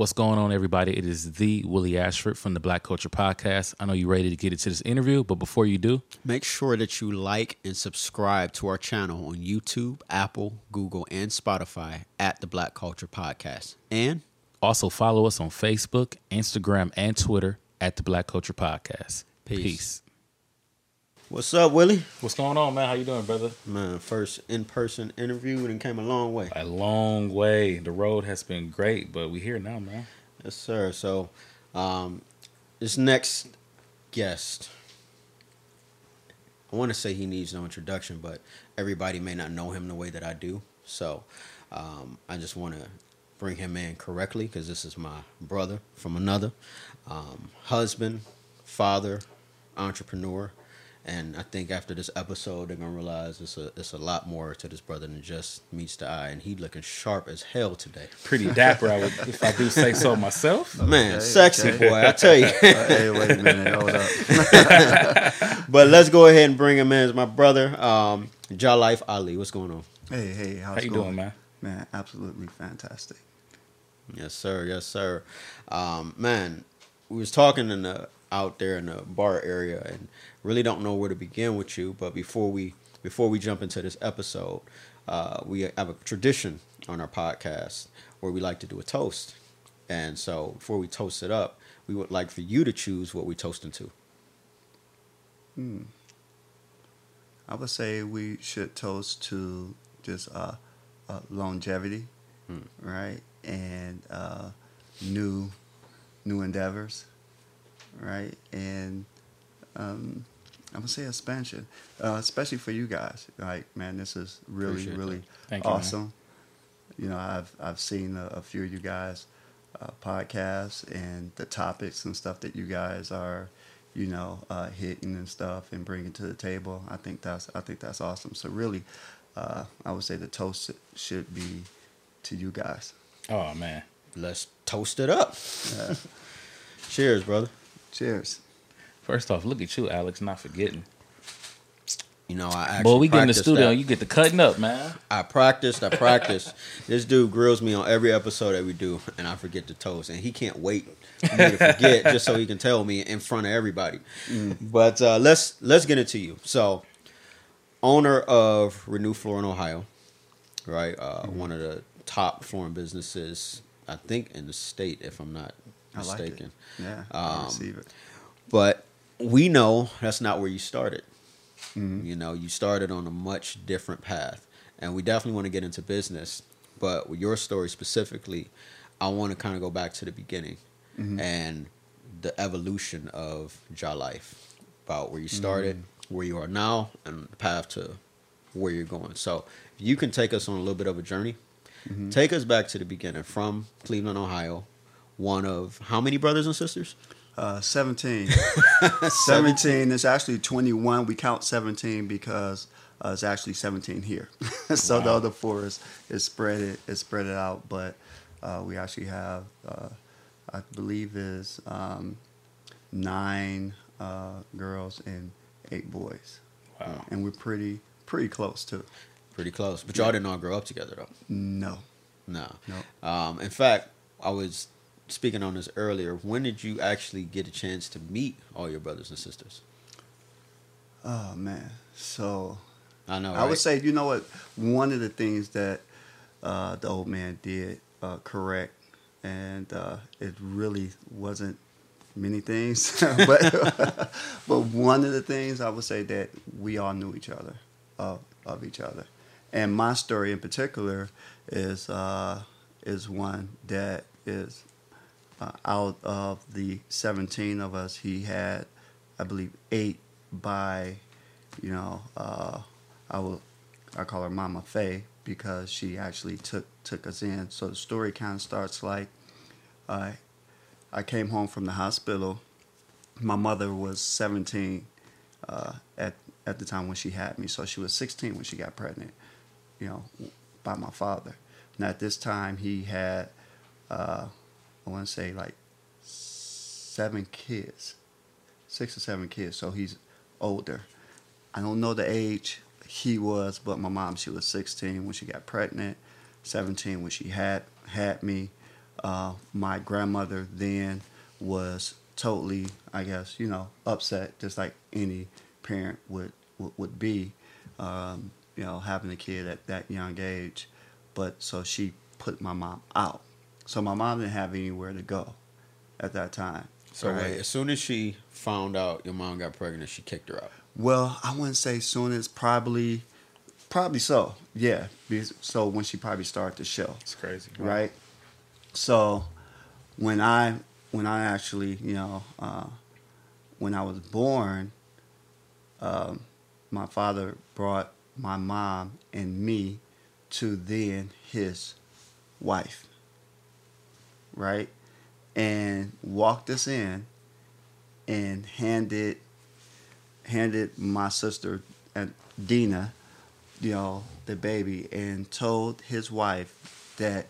What's going on, everybody? It is the Willie Ashford from the Black Culture Podcast. I know you're ready to get into this interview, but before you do, Make sure that you like and subscribe to our channel on YouTube, Apple, Google, and Spotify at the Black Culture Podcast. And also follow us on Facebook, Instagram, and Twitter at the Black Culture Podcast. Peace. Peace. What's up, Willie? What's going on, man? How you doing, brother? Man, first in-person interview and came a long way. A long way. The road has been great, but we here now, man. Yes, sir. So, um, this next guest, I want to say he needs no introduction, but everybody may not know him the way that I do. So, um, I just want to bring him in correctly because this is my brother from another, um, husband, father, entrepreneur. And I think after this episode, they're gonna realize it's a it's a lot more to this brother than just meets the eye. And he looking sharp as hell today. Pretty dapper, I would, if I do say so myself. Man, Okay, sexy okay. boy, I tell you. Uh, hey, wait a minute, hold up. but let's go ahead and bring him in as my brother, um, Jah'Life Ali. What's going on? Hey, hey, how's How you going? doing, man? Man, absolutely fantastic. Yes, sir. Yes, sir. Um, man, we was talking in the out there in the bar area, and really don't know where to begin with you. But before we before we jump into this episode, uh, we have a tradition on our podcast where we like to do a toast. And so, before we toast it up, we would like for you to choose what we toast into. Hmm. I would say we should toast to just uh, uh, longevity, Hmm. right, and uh, new new endeavors, right, and um, I would say expansion, uh, especially for you guys. Like, man, this is really Appreciate really. Thank you, awesome. You know, I've I've seen a, a few of you guys uh, podcasts and the topics and stuff that you guys are, you know, uh, hitting and stuff and bringing to the table. I think that's I think that's awesome. So really, uh, I would say the toast should be to you guys. Oh, man. Let's toast it up. Yeah. Cheers, brother. Cheers. First off, look at you, Alex, not forgetting. You know, I actually Boy, we get in the studio, that. you get the cutting up, man. I practiced, I practiced. this dude grills me on every episode that we do, and I forget to toast. And he can't wait for me to forget just so he can tell me in front of everybody. But uh, let's let's get into you. So, owner of Renew Floor in Ohio, right? Uh, One of the top flooring businesses, I think, in the state, if I'm not I like it. mistaken. Yeah, Um, I receive it. But we know that's not where you started. Mhm. You know, you started on a much different path. And we definitely want to get into business. But with your story specifically, I want to kind of go back to the beginning Mhm. and the evolution of Jah'Life about where you started, where you are now, and the path to where you're going. So, if you can take us on a little bit of a journey, Mhm. take us back to the beginning from Cleveland, Ohio. One of how many brothers and sisters? Uh, 17. 17 is actually 21. We count 17 because uh, it's actually 17 here. so the Wow. other four is, is spread it is spread it out, but uh, we actually have uh, I believe is um, nine uh, girls and eight boys, Wow. and we're pretty pretty close too. Pretty close. But y'all didn't all grow up together though. No, No. no. Um, in fact, I was speaking on this earlier. When did you actually get a chance to meet all your brothers and sisters? Oh man, so I know. I would say, you know what? One of the things that uh, the old man did uh, correct, and uh, it really wasn't many things, but but one of the things I would say that we all knew each other of of each other, and my story in particular is uh, is one that is uh, out of the seventeen of us, he had, I believe, eight by, you know, uh, I will, I call her Mama Faye because she actually took took us in. So the story kind of starts like, I, I came home from the hospital. My mother was seventeen uh, at at the time when she had me, so she was sixteen when she got pregnant. You know, by my father. Now at this time he had, uh, I want to say like seven kids, six or seven kids. So he's older. I don't know the age he was, but my mom she was 16 when she got pregnant, 17 when she had had me. uh, my grandmother then was totally, I guess, you know, upset, just like any parent would would, would be, um, you know, having a kid at that young age. But so she put my mom out. So my mom didn't have anywhere to go at that time. So right? wait, as soon as she found out your mom got pregnant, she kicked her out. Well, I wouldn't say soon as probably, probably so. Yeah. So when she probably started the show, It's crazy. right? So when I when I actually you know uh, when I was born, um, my father brought my mom and me to then his wife, right, and walked us in and handed handed my sister and Dina, you know, the baby, and told his wife that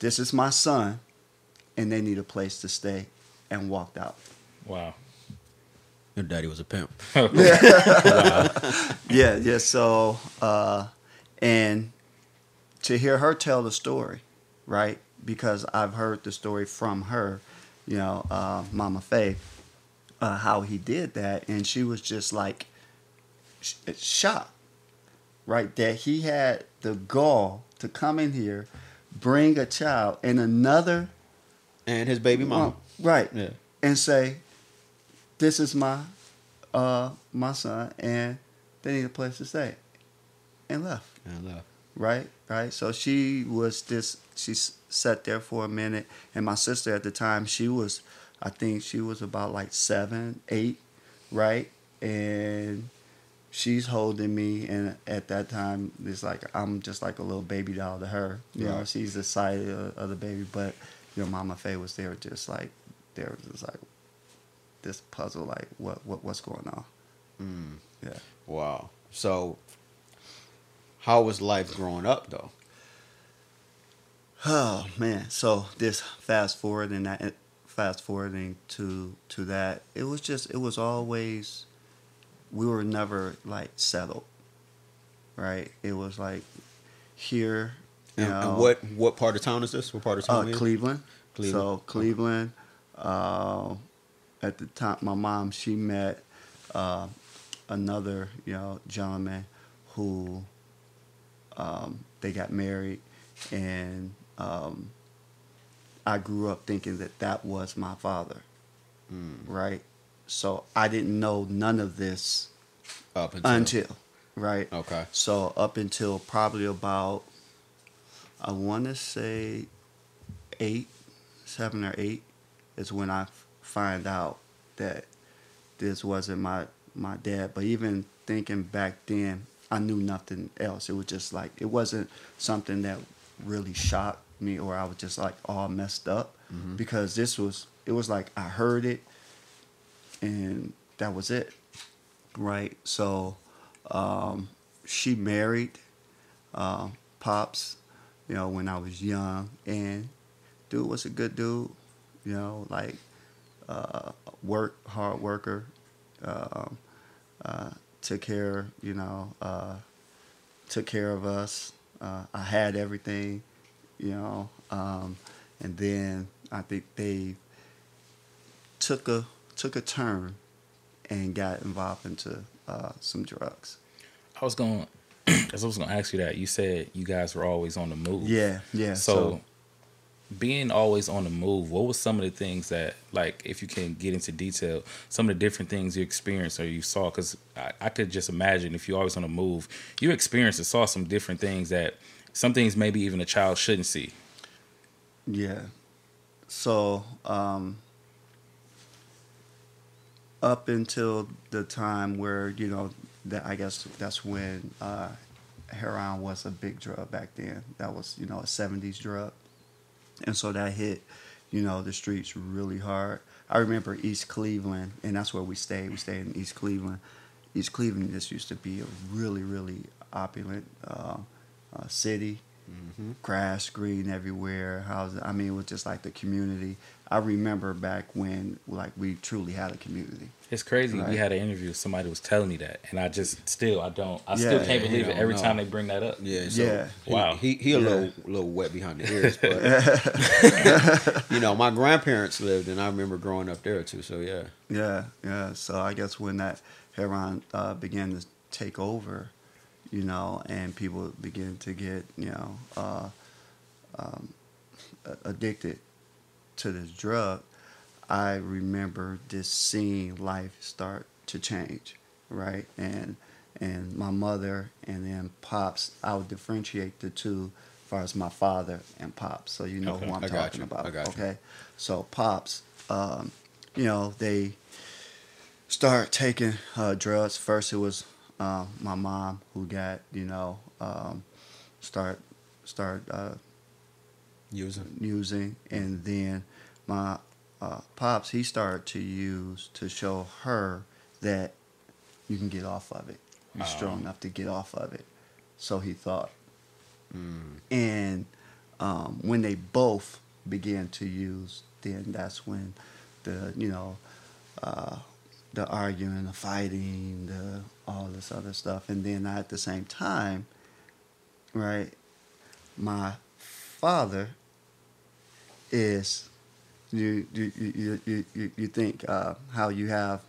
this is my son, and they need a place to stay, and walked out. Wow. Your daddy was a pimp. Yeah, yeah. So, uh, and to hear her tell the story, right? Because I've heard the story from her, you know, uh, Mama Faye, uh, how he did that, and she was just like sh- shocked, right? That he had the gall to come in here, bring a child and another And his baby mama. right? Yeah. and say, "This is my uh my son, and they need a place to stay," and left. And left. Right, right. So she was just she s- sat there for a minute, and my sister at the time she was, I think she was about like seven, eight, right, and she's holding me, and at that time it's like I'm just like a little baby doll to her. You know, Right. she's excited of, of the baby, but you know, Mama Faye was there, just like there was just like this puzzle, like what what what's going on? Mm. Yeah. Wow. So, how was life growing up though? Oh man! So this fast forward and that fast forwarding to to that, it was just it was always we were never like settled, right? It was like here, And, know, and what what part of town is this? What part of uh, town? it? Cleveland. Cleveland. So Cleveland. Uh, at the time, my mom she met uh, another you know gentleman who um, they got married, and um, I grew up thinking that that was my father, Mm. right? So I didn't know none of this Up until, until right. okay. So up until probably about, I want to say, eight, seven or eight, is when I find out that this wasn't my my dad. But even thinking back then, I knew nothing else. It was just like it wasn't something that really shocked me, or I was just like all messed up Mhm. because this was. It was like I heard it, and that was it, right? So um, she married um, pops, you know, when I was young, and dude was a good dude, you know, like uh, work hard worker, um, uh, took care, you know, uh, took care of us. Uh, I had everything, you know, um, and then I think they took a took a turn and got involved into uh, some drugs. I was going, as I was going to ask you that. You said you guys were always on the move. Yeah, yeah. So, being always on the move, what was some of the things that, like, if you can get into detail, some of the different things you experienced or you saw? Because I, I could just imagine if you're always on the move, you experienced and saw some different things that some things maybe even a child shouldn't see. Yeah. So, um, up until the time where, you know, that I guess that's when uh, heroin was a big drug back then. That was, you know, a 70s drug. And so that hit, you know, the streets really hard. I remember East Cleveland, and that's where we stayed. We stayed in East Cleveland. East Cleveland just used to be a really, really opulent uh, uh, city. grass green everywhere. Houses. I mean, it was just like the community. I remember back when like we truly had a community. It's crazy. Right. We had an interview. Somebody was telling me that, and I just still I don't. I still can't you believe it every know. time they bring that up. Yeah, so Yeah. He, Wow. He he a Yeah. little little wet behind the ears, but you know, my grandparents lived, and I remember growing up there too. So yeah, Yeah, yeah. So I guess when that heroin uh, began to take over, you know, and people begin to get, you know, uh, um, addicted to this drug, I remember just seeing life start to change, right? And and my mother and then pops, I would differentiate the two as far as my father and pops. So you know Okay. who I'm I talking about. Got you. okay. So pops, um, you know, they start taking uh, drugs. First, it was uh, my mom who got, you know, um, start start uh, using. using, and then my uh, pops he started to use to show her that you can get off of it. You're strong enough to get off of it. So he thought, Mm. and um, when they both began to use, then that's when the you know uh, the arguing, the fighting, the all this other stuff, and then at the same time, right, my father is you you you you you, you think uh, how you have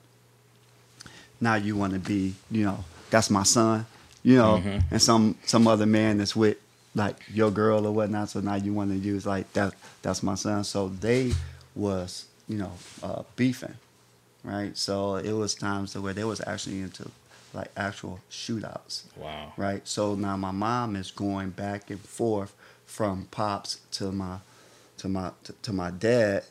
now you want to be you know that's my son you know? Mhm. and some some other man that's with like your girl or whatnot so now you want to use like that that's my son. So they was you know uh, beefing right so it was times to where they was actually into like actual shootouts Wow. right? So now my mom is going back and forth from pops to my to my to, to my dad,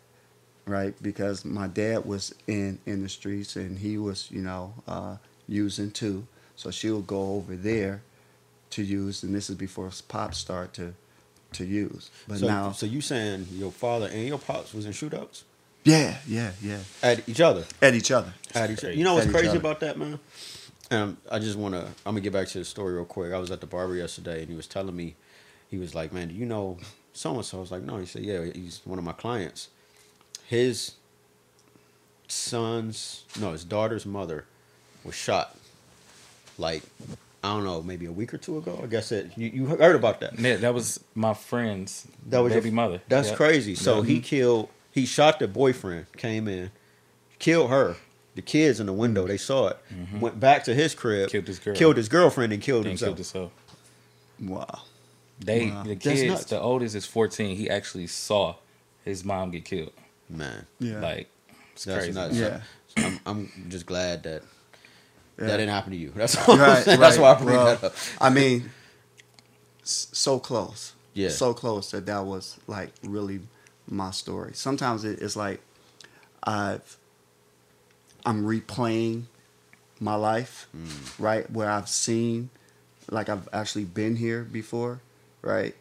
right? Because my dad was in in the streets and he was you know uh, using too. So she would go over there to use, and this is before pops start to to use. But so, now, so you saying your father and your pops was in shootouts yeah, yeah, yeah, at each other? at each other. At each, crazy. you know what's At crazy other. about that, man? Um, I just want to. I'm gonna get back to the story real quick. I was at the barber yesterday, and he was telling me, he was like, "Man, do you know so and so?" I was like, "No." He said, "Yeah, he's one of my clients. His son's, no, his daughter's mother was shot. Like, I don't know, maybe a week or two ago. I guess it. You, you heard about that? Yeah, that was my friend's That was your- baby mother. That's Yep. crazy. So Yep. he killed. He shot the boyfriend. Came in, killed her. The kids in the window. They saw it. Mm-hmm. Went back to his crib. Killed his girl. Killed his girlfriend and killed Then himself. killed himself. Wow. They Wow. the kids. The oldest is fourteen. He actually saw his mom get killed. Man, Yeah. Like it's that's crazy. nuts. Yeah. So I'm, I'm just glad that Yeah. that didn't happen to you. That's all. I'm Right. That's why I bring Well, that up. I mean, so close. Yeah. So close that that was like really my story. Sometimes it's like I've I'm replaying my life, Mm. right? Where I've seen, like I've actually been here before, right?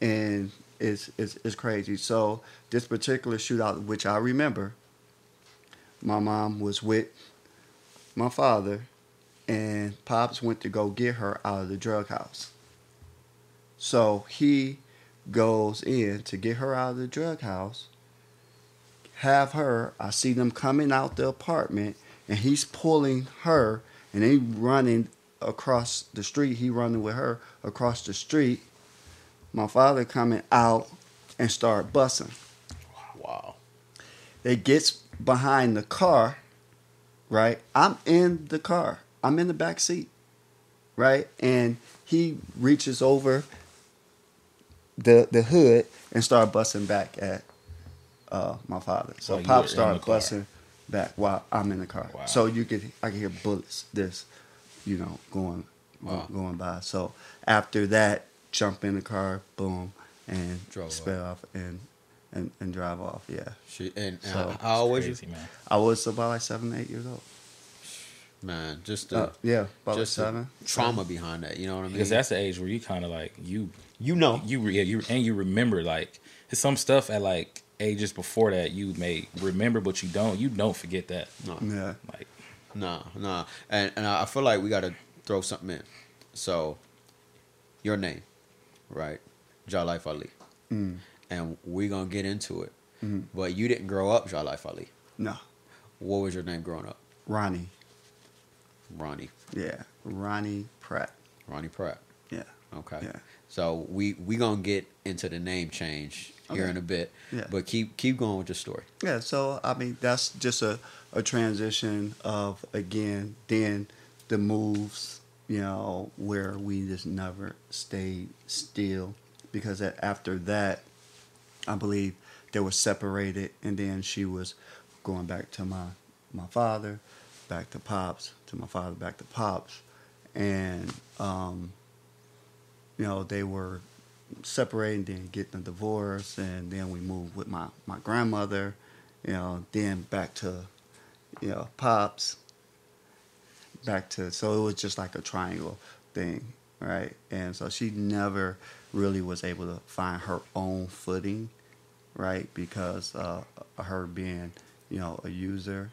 And it's it's, it's crazy. So this particular shootout, which I remember, my mom was with my father, and pops went to go get her out of the drug house. So he goes in to get her out of the drug house. Have her. I see them coming out the apartment, and he's pulling her, and they running across the street. He running with her across the street. My father coming out and start bussing. Wow. They gets behind the car, right? I'm in the car. I'm in the back seat, right? And he reaches over the the hood and start busting back at uh, my father. So While Pop in started busting back while I'm in the car. Wow. So you could I could hear bullets this, you know, going Wow. going by. So after that, jump in the car, boom, and Drove sped off and, and and drive off. Yeah. She, and, and So, how old was you? Man. I was about like seven, eight years old. Man, just the Uh, yeah, about just the seven. trauma behind that. You know what I mean? Because that's the age where you kind of like you you know. you yeah, you and you remember like some stuff at like ages before that you may remember, but you don't. You don't forget that. No. Yeah. Like No, no, and and I feel like we got to throw something in. So, your name, right? Jah'Life Ali, Mm. and we're gonna get into it. Mhm. But you didn't grow up Jah'Life Ali. No, What was your name growing up? Ronnie. Ronnie. Yeah, Ronnie Pratt. Ronnie Pratt. Yeah, Okay. yeah. So we we gonna get into the name change here Okay. in a bit. Yeah. But keep keep going with your story. Yeah, so I mean that's just a, a transition of again then the moves, you know, where we just never stayed still because after that I believe they were separated and then she was going back to my my father, back to pops, to my father, back to pops. And um you know, they were separating, then getting a divorce, and then we moved with my, my grandmother, you know, then back to, you know, pops, back to, so it was just like a triangle thing, right? And so she never really was able to find her own footing, right? Because uh, her being, you know, a user.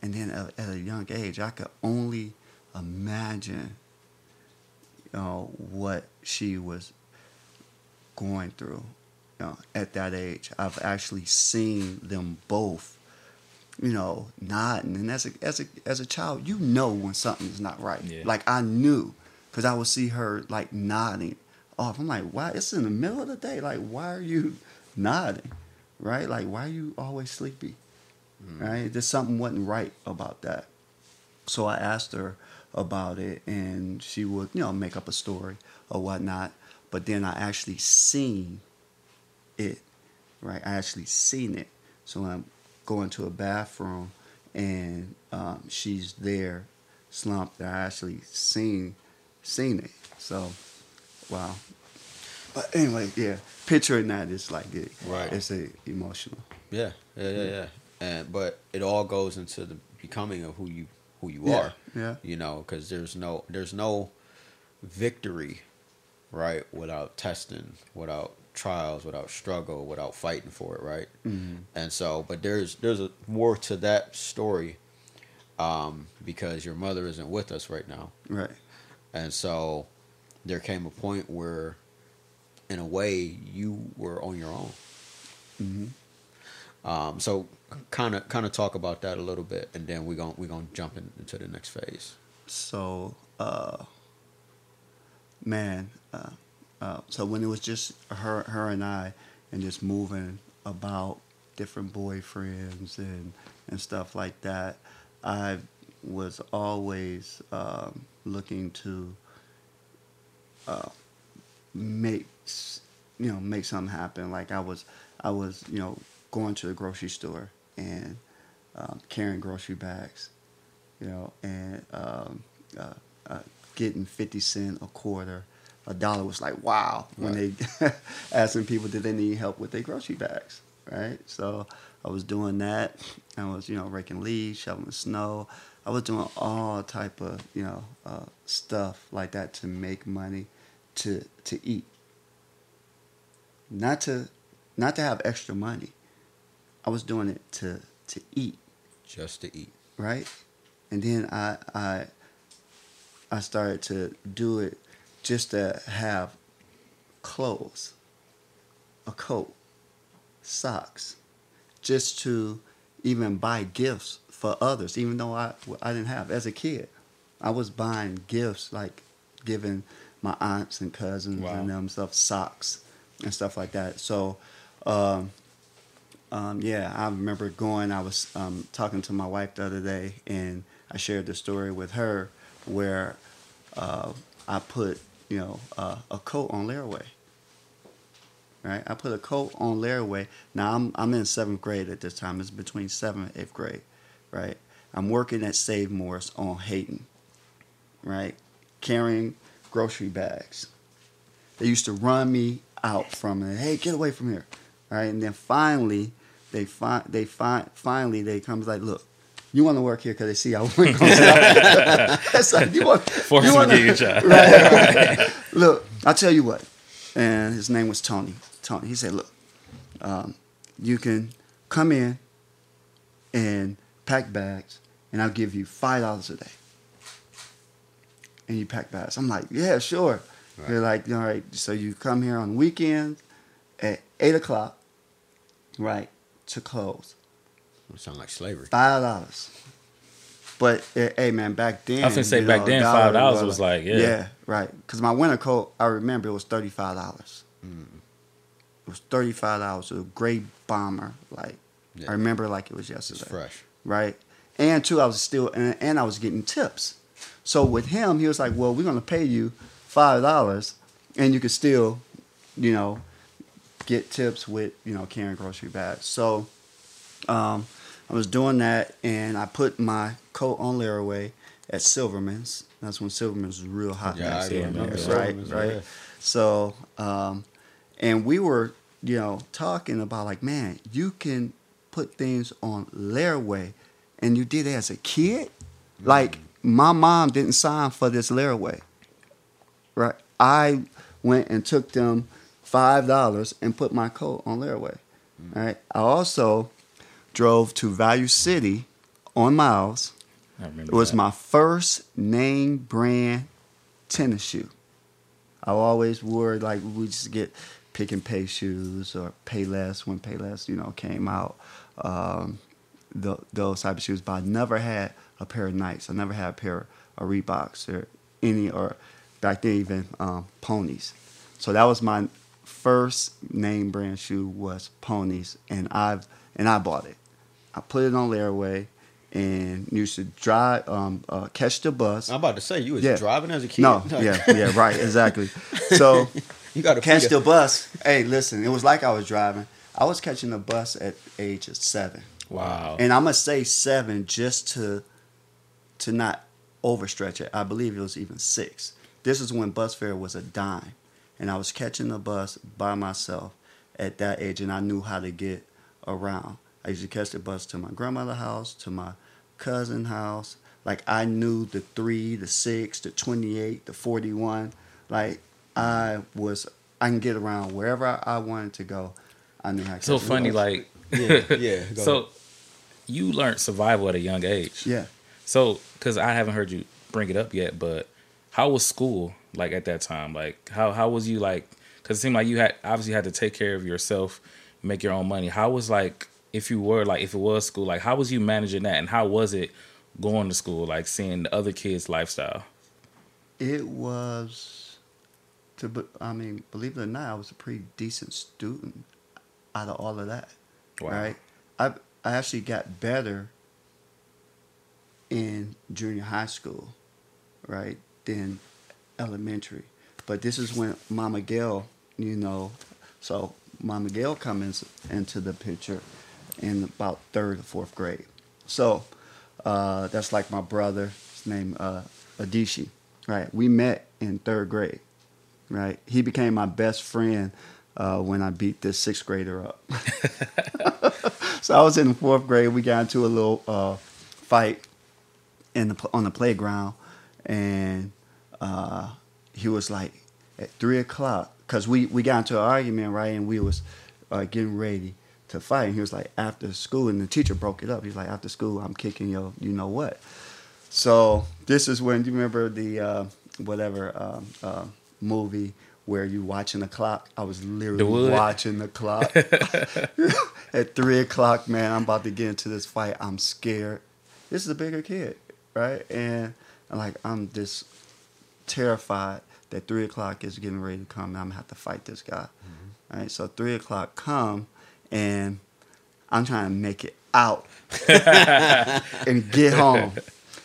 And then at a young age, I could only imagine, you know, what she was going through you know, at that age. I've actually seen them both, you know, nodding. And as a as a as a child, you know when something's not right. Yeah. Like I knew, because I would see her like nodding off. I'm like, why? It's in the middle of the day. Like, why are you nodding? Right? Like, why are you always sleepy? Mm. Right? There's something wasn't right about that. So I asked her about it, and she would, you know, make up a story or whatnot. But then I actually seen it, right? I actually seen it. So I'm going to a bathroom, and um, she's there, slumped. I actually seen seen it. So, wow. But anyway, yeah, picturing that is like it. Right. It's a emotional. Yeah, yeah, yeah, yeah. And but it all goes into the becoming of who you who you Yeah, are. yeah. You know, because there's no there's no victory, right, without testing, without trials, without struggle, without fighting for it, right. Mhm. And so, but there's there's a more to that story, um, because your mother isn't with us right now. Right. And so there came a point where, in a way, you were on your own. hmm Um, so kind of kind of talk about that a little bit, and then we're gonna we're gonna jump in, into the next phase. So, uh, man, uh, uh, so when it was just her, her and I, and just moving about different boyfriends and and stuff like that, I was always um, looking to uh, make you know make something happen. Like I was I was you know going to the grocery store and um, carrying grocery bags, you know, and um, uh, uh, getting fifty cent a quarter. A dollar was like wow when they asking people did they need help with their grocery bags, right? So I was doing that. I was you know raking leaves, shoveling snow. I was doing all type of you know uh, stuff like that to make money to to eat. Not to not to have extra money. I was doing it to to eat, Just to eat. right? And then I I I started to do it just to have clothes, a coat, socks, just to even buy gifts for others, even though I, I didn't have. As a kid, I was buying gifts, like giving my aunts and cousins Wow. and them stuff, socks and stuff like that. So, um, um, yeah, I remember going, I was um, talking to my wife the other day, and I shared the story with her where uh, I put, you know, uh, a coat on layaway. Right, I put a coat on layaway. Now I'm I'm in seventh grade at this time. It's between seventh and eighth grade, right? I'm working at Save Morris on Hayden, right? Carrying grocery bags. They used to run me out from it. Hey, get away from here, right? And then finally, they find they find finally they comes like, look, you want to work here because they see I work It's like, you want, Force you wanna- to get your job. right, right. Look, I'll tell you what. And his name was Tony. Tony. He said, look, um, you can come in and pack bags, and I'll give you five dollars a day. And you pack bags. I'm like, yeah, sure. Right. They're like, all right, so you come here on weekends at eight o'clock, right, to close. It sound like slavery. Five dollars. But eh, hey, man, back then I was gonna say back know, then, dollar $5 was like, yeah. yeah, right. Because my winter coat, I remember it was thirty five dollars. Mm. It was thirty five dollars. A great bomber, like Yeah. I remember like it was It's yesterday, fresh. right? And two, I was still and, and I was getting tips. So with him, he was like, "Well, we're gonna pay you five dollars, and you could still, you know, get tips with you know carrying grocery bags." So, um, I was doing that, and I put my coat on layaway at Silverman's. That's when Silverman's was real hot Yeah, back I then, right? Right. yeah. So, um, and we were, you know, talking about like, man, you can put things on layaway, and you did it as a kid. Like my mom didn't sign for this layaway, right? I went and took them five dollars and put my coat on layaway. Right. I also drove to Value City on Miles. I remember It was that. my first name brand tennis shoe. I always wore like we just get pick and pay shoes or Payless when Payless you know came out. Um, th- those type of shoes, but I never had a pair of Nikes. I never had a pair of Reeboks or any or back then even um, ponies. So that was my first name brand shoe was ponies, and I've and I bought it. I put it on layaway and used to drive, um, uh, catch the bus. I'm about to say you was Yeah. driving as a kid. No, yeah, yeah, right, exactly. So you got to catch the bus. Hey, listen, it was like I was driving. I was catching the bus at age of seven, wow. and I'm gonna say seven just to to not overstretch it. I believe it was even six. This is when bus fare was a dime, and I was catching the bus by myself at that age, and I knew how to get around. I used to catch the bus to my grandmother's house, to my cousin's house. Like I knew the three, the six, the twenty-eight, the forty-one. Like I was, I can get around wherever I, I wanted to go. I knew how. To so funny, bus. like Yeah, yeah, so you learned survival at a young age. yeah. So, because I haven't heard you bring it up yet, but how was school like at that time? Like, how how was you like? Because it seemed like you had obviously had to take care of yourself, make your own money. How was like if you were like if it was school, like how was you managing that, and how was it going to school, like seeing the other kids' lifestyle? It was, to be- I mean, believe it or not, I was a pretty decent student out of all of that. Wow. Right? I I actually got better in junior high school, right, than elementary. But this is when Mama Gail, you know, so Mama Gail comes into the picture in about third or fourth grade. So uh, that's like my brother. His name uh, Adishi. Right. We met in third grade. Right. He became my best friend uh, when I beat this sixth grader up. so I was in fourth grade. We got into a little uh, fight in the on the playground, and uh, he was like at three o'clock because we we got into an argument right, and we was uh, getting ready to fight. And he was like after school, and the teacher broke it up. He's like after school, I'm kicking your you know what. So this is when you remember the uh, whatever um, uh, movie where you watching the clock? I was literally Wood? watching the clock at three o'clock. Man, I'm about to get into this fight. I'm scared. This is a bigger kid, right? And I'm like I'm just terrified that three o'clock is getting ready to come. And I'm gonna have to fight this guy. All right, so three o'clock come, and I'm trying to make it out and get home.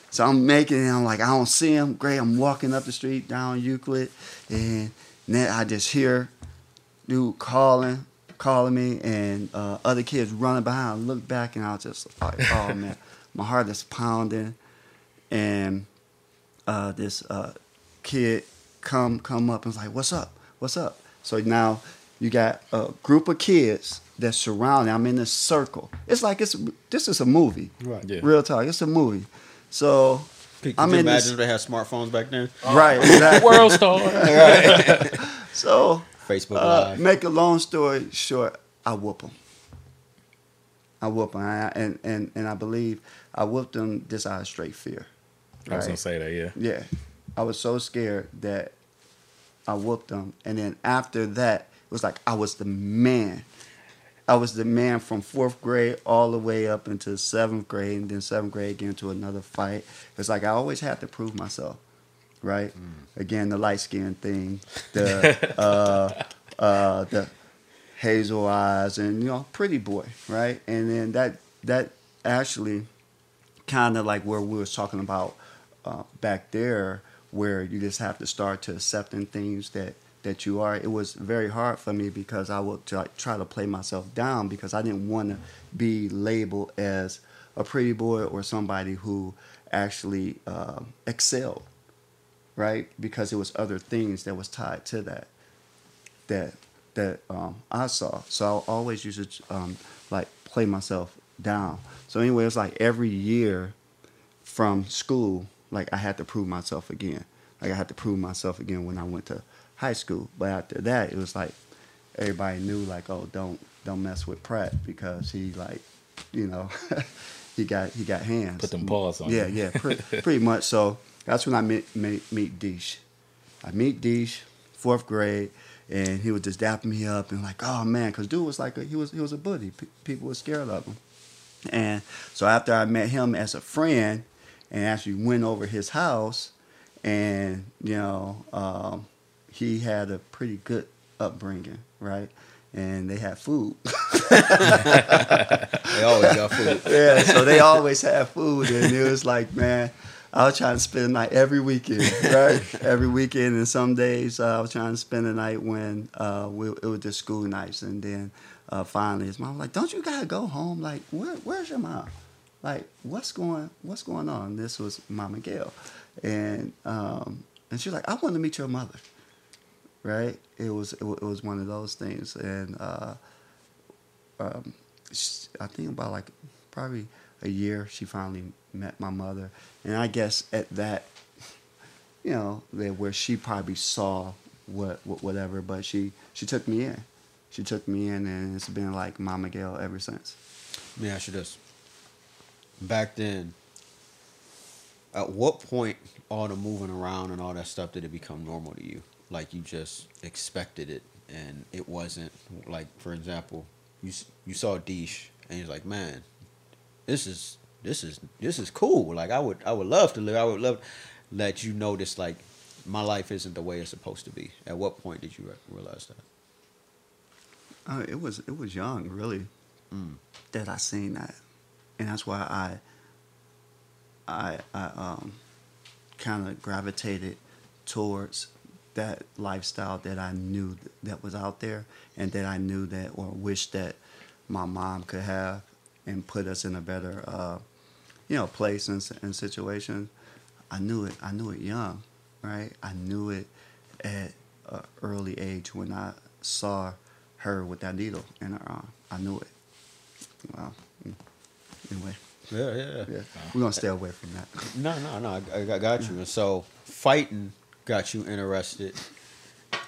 So I'm making it. I'm like, I don't see him. Great. I'm walking up the street down Euclid, and then I just hear dude calling, calling me, and uh, other kids running behind. I look back, and I was just like, oh man, my heart is pounding, and uh, this uh, kid come come up and was like, "What's up? What's up?" So now you got a group of kids that surround. I'm in this circle. It's like it's this is a movie. Right. Yeah. Real talk. It's a movie. So Could, I'm could you in imagine this- if they had smartphones back then? right. Exactly. World star. right. So Facebook uh, Live. make a long story short, I whoop them. I whoop them, and and and I believe I whooped them just out of straight fear. I was gonna say that. Yeah. Yeah, I was so scared that I whooped him, and then after that, it was like I was the man. I was the man from fourth grade all the way up into seventh grade, and then seventh grade get to another fight. It's like I always had to prove myself, right? Again, the light skin thing, the uh, uh, the hazel eyes, and you know, pretty boy, right? And then that that actually kind of like where we was talking about uh, back there, where you just have to start to accepting things that that you are. It was very hard for me because I would try, try to play myself down because I didn't want to be labeled as a pretty boy or somebody who actually uh, excelled, right? Because it was other things that was tied to that that that um, I saw. So I always used to um, like play myself down. So anyway, it's like every year from school, like I had to prove myself again. Like I had to prove myself again when I went to high school. But after that, it was like everybody knew like, oh, don't don't mess with Pratt because he like, you know, he got he got hands. Put them paws on Yeah, you. yeah, pretty, pretty much. So that's when I meet meet, meet Deesh. I meet Deesh, fourth grade, and he was just dapping me up and like, oh man, because dude was like a, he was he was a buddy. P- people were scared of him. And so after I met him as a friend and actually went over his house, and you know, um, he had a pretty good upbringing, right? And they had food. They always got food. yeah, so they always had food, and it was like, man, I was trying to spend the night every weekend, right? every weekend, and some days uh, I was trying to spend the night when uh, we, it was just school nights, and then uh, finally his mom was like, "Don't you gotta go home? Like, where, where's your mom? Like, what's going what's going on?" This was Mama Gail, and um, and she was like, "I want to meet your mother." Right? It was it, wa- it was one of those things, and. Uh, um, sh- I think about like probably a year she finally met my mother, and I guess at that, you know, that where she probably saw what, what whatever, but she she took me in, she took me in, and it's been like Mama Gail ever since. Let me ask you this. Back then, at what point all the moving around and all that stuff did it become normal to you? Like you just expected it, and it wasn't. Like for example, you you saw Deesh, and you're like, man, this is this is this is cool. Like I would I would love to live. I would love let you notice like my life isn't the way it's supposed to be. At what point did you re- realize that? Uh, it was it was young, really, that I seen that, and that's why I I I um kind of gravitated towards that lifestyle that I knew that was out there, and that I knew that or wished that my mom could have, and put us in a better uh, you know place and, and situation. I knew it. I knew it young, right? I knew it at an early age when I saw her with that needle in her arm. I knew it. Wow. Anyway, Yeah, yeah, yeah, we're gonna stay away from that. No, no, no. I, I got you. And so fighting got you interested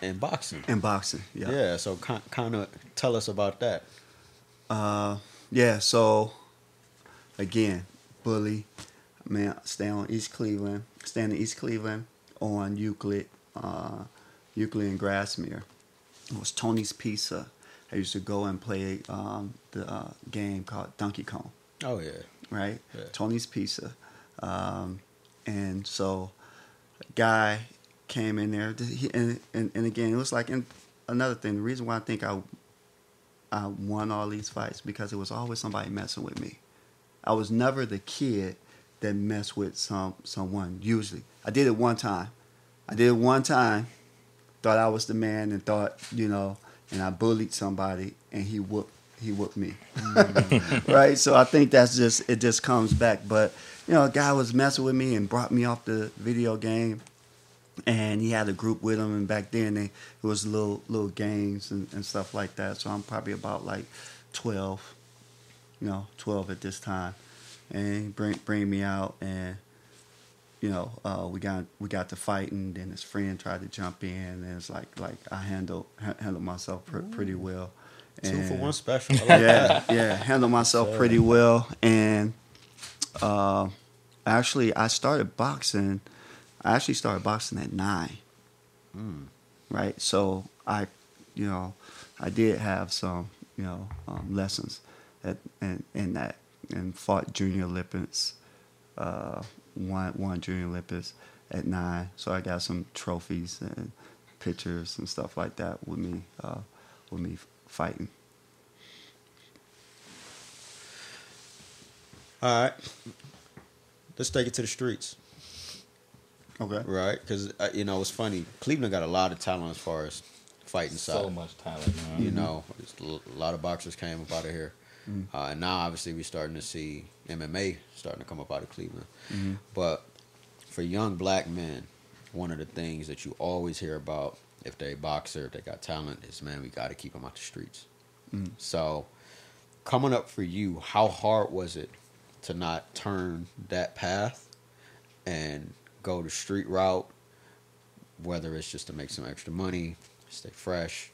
in boxing. In boxing, yeah. Yeah. so kind of tell us about that. Uh, yeah. So again, bully. Man, stay on East Cleveland. Stay in East Cleveland on Euclid, uh, Euclid and Grassmere. It was Tony's Pizza. I used to go and play um, the uh, game called Donkey Kong. Oh yeah. right? Yeah. Tony's Pizza. Um, and so, a guy came in there, and, and, and again, it was like in, another thing. The reason why I think I I won all these fights because it was always somebody messing with me. I was never the kid that messed with some someone. Usually, I did it one time. I did it one time. Thought I was the man and thought you know, and I bullied somebody and he whooped he whooped me. right? So I think that's just it just comes back. But you know, a guy was messing with me and brought me off the video game, and he had a group with him. And back then, they, it was little little games and, and stuff like that. So I'm probably about like twelve, you know, twelve at this time, and he bring bring me out and. You know, uh, we got we got to fighting. Then his friend tried to jump in, and it's like like I handled ha- handled myself pr- pretty well. Two for one special. I like yeah, that. yeah, handle myself pretty well. And uh, actually, I started boxing. I actually started boxing at nine. right? So I, you know, I did have some, you know, um, lessons at in, in that and fought junior Olympics, uh, won won junior Olympics at nine. So I got some trophies and pictures and stuff like that with me, uh, with me fighting. All right. Let's take it to the streets, Okay. right? Because uh, you know it's funny. Cleveland got a lot of talent as far as fighting So side. much talent, man. You know, it's a lot of boxers came up out of here, Mm. uh, and now obviously we're starting to see MMA starting to come up out of Cleveland. Mhm. But for young black men, one of the things that you always hear about if they boxer, if they got talent, is man, we got to keep them out the streets. Mm. So, coming up for you, how hard was it to not turn that path and go the street route? Whether it's just to make some extra money, stay fresh,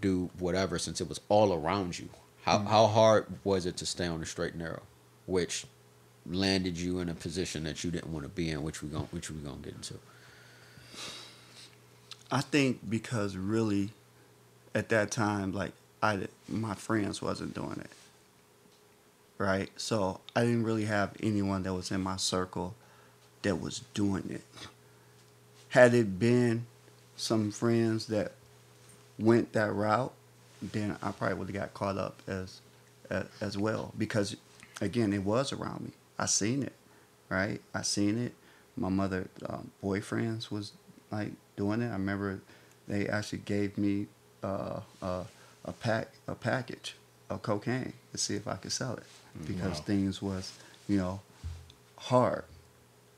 do whatever, since it was all around you. How how hard was it to stay on the straight and narrow, which landed you in a position that you didn't want to be in, which we going which we gonna get into. I think because really, at that time, like I, my friends wasn't doing it. Right, so I didn't really have anyone that was in my circle that was doing it. Had it been some friends that went that route, then I probably would have got caught up as, as well because again it was around me. I seen it, right? I seen it. My mother um, boyfriends was like doing it. I remember they actually gave me uh, uh, a pack a package of cocaine to see if I could sell it because Wow. things was you know hard.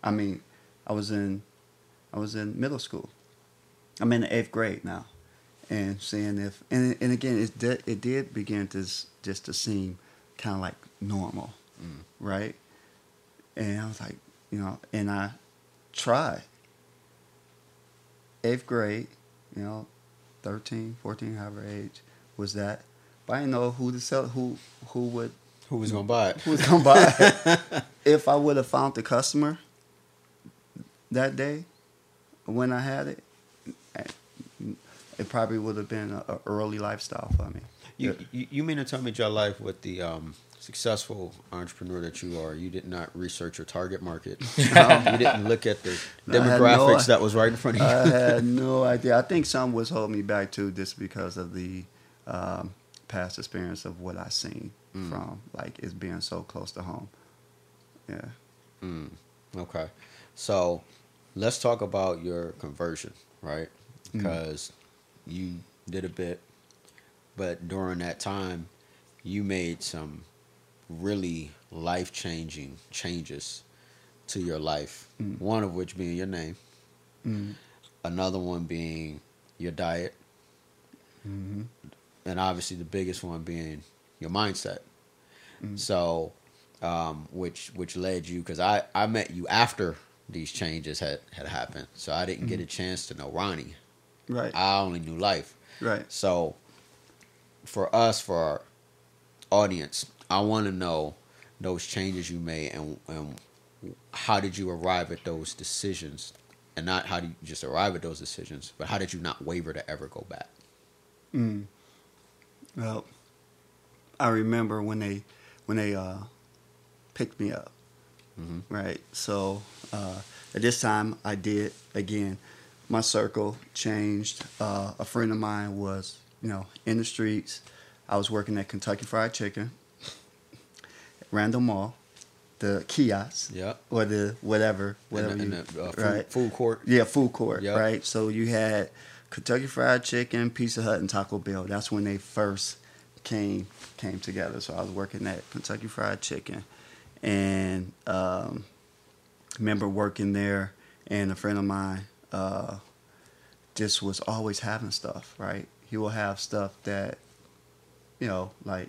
I mean, I was in I was in middle school. I'm in the eighth grade now, and seeing if and and again it did, it did begin to just to seem kind of like normal, Mm. right? And I was like, you know, and I tried. Eighth grade, you know, 13, 14, however age was that. But I didn't know who to sell, who who would Who was gonna buy it? who was gonna buy it. if I would have found the customer that day when I had it, it probably would have been a, a early lifestyle for me. You, you you mean to tell me your life with the um, successful entrepreneur that you are, you did not research your target market. you didn't look at the I had no- demographics that was right in front of you. I had no idea. I think some was holding me back too, just because of the um, past experience of what I seen Mm. from like it's being so close to home. Yeah. Mm, okay. So let's talk about your conversion, right? Mm. Because you did a bit, but during that time, you made some really life changing changes to your life. Mm. One of which being your name, Mm. another one being your diet, hmm and obviously the biggest one being your mindset. Mm. So, um, which which led you because I I met you after these changes had had happened, so I didn't get a chance to know Ronnie. Right. I only knew life. right. So, for us, for our audience, I want to know those changes you made and and how did you arrive at those decisions, and not how did you just arrive at those decisions, but how did you not waver to ever go back? Mm. Well, I remember when they when they uh, picked me up. Mhm. Right. So uh, at this time, I did again. My circle changed. Uh, a friend of mine was, you know, in the streets. I was working at Kentucky Fried Chicken, Randall Mall, the kiosk, Yeah. or the whatever, whatever in you, the, uh, food, right. food court. Yeah, food court, Yep. right? So you had Kentucky Fried Chicken, Pizza Hut, and Taco Bell. That's when they first came came together. So I was working at Kentucky Fried Chicken, and um, remember working there, and a friend of mine uh, just was always having stuff. Right? He will have stuff that, you know, like,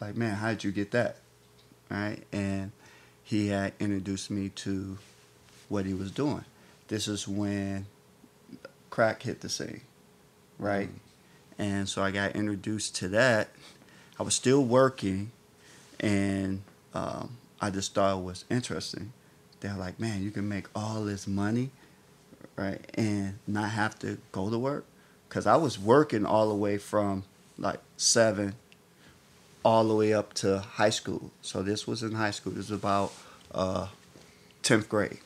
like man, how did you get that? Right? And he had introduced me to what he was doing. This is when crack hit the scene, right? And so I got introduced to that. I was still working, and um, I just thought it was interesting. They're like, man, you can make all this money, right, and not have to go to work. because I was working all the way from like seven all the way up to high school. So this was in high school. This was about uh, 10th grade.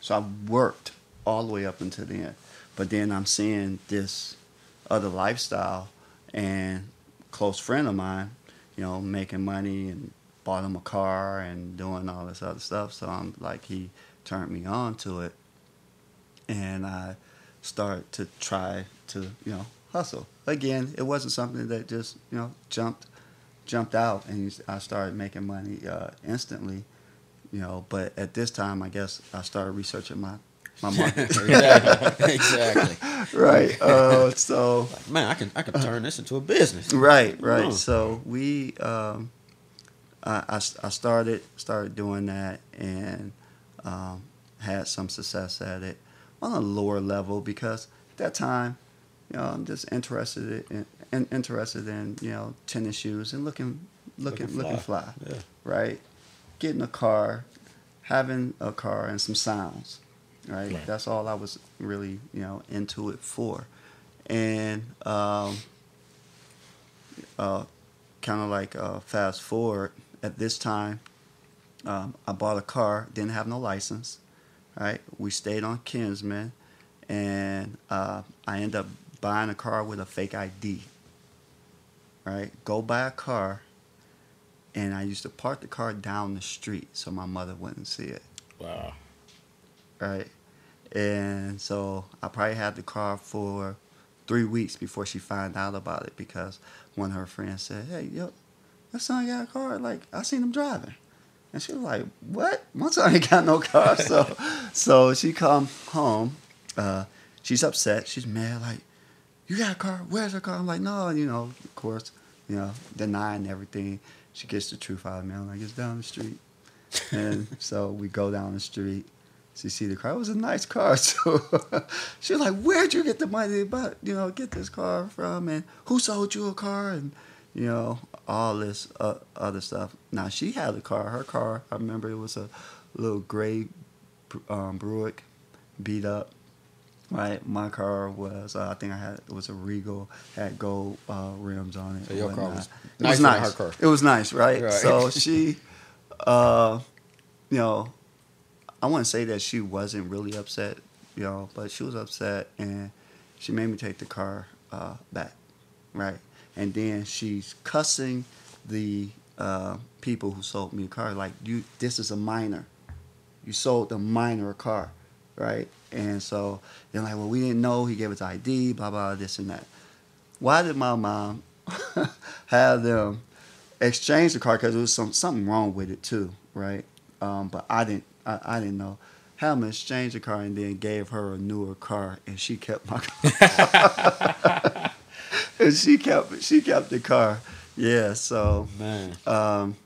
So I worked all the way up until then. But then I'm seeing this other lifestyle and close friend of mine, you know, making money and bought him a car and doing all this other stuff. So I'm like, he turned me on to it. And I started to try to, you know, hustle. Again, it wasn't something that just, you know, jumped jumped out and I started making money uh, instantly, you know. But at this time, I guess I started researching my my market. exactly. exactly. right. Uh, so Like, man, I can I can turn this into a business. right, right. So we, um, I, I, I started started doing that and um, had some success at it on a lower level because at that time, you know, I'm just interested in, in interested in you know tennis shoes and looking looking Looking looking fly. fly, Yeah. right? Getting a car, having a car and some sounds, right? Right. That's all I was really you know into it for, and um, uh, kind of like uh, fast forward at this time, um, I bought a car, didn't have no license, right? We stayed on Kinsman, and uh, I ended up buying a car with a fake ID, right? Go buy a car, and I used to park the car down the street so my mother wouldn't see it, Wow. right? And so I probably had the car for three weeks before she found out about it because one of her friends said, "Hey, yo, your son got a car. Like I seen him driving." And she was like, "What? My son ain't got no car." So, so she come home. Uh, she's upset. She's mad. Like, you got a car? Where's her car? I'm like, no. You know, of course, you know, denying everything. She gets the truth out of me. I'm like, it's down the street. And so we go down the street. She see the car. It was a nice car. So she was like, "Where'd you get the money to buy, you know, get this car from? And who sold you a car? And you know, all this uh, other stuff." Now she had a car. Her car, I remember, it was a little gray um, Buick, beat up. Right, my car was. Uh, I think I had it was a Regal, had gold uh, rims on it. So your car was It nicer than her car. It was nice, right? Right. So she, uh, you know, I wouldn't say that she wasn't really upset, you know, but she was upset and she made me take the car uh, back, right? And then she's cussing the uh, people who sold me a car like, "You, this is a minor. You sold the minor a car, right?" And so they're like, "Well, we didn't know. He gave us ID, blah blah, this and that." Why did my mom have them exchange the car? Because there was some something wrong with it too, right? Um, but I didn't. I, I didn't know. Had them exchange the car and then gave her a newer car, and she kept my car. and she kept she kept the car. Yeah. So Man. um,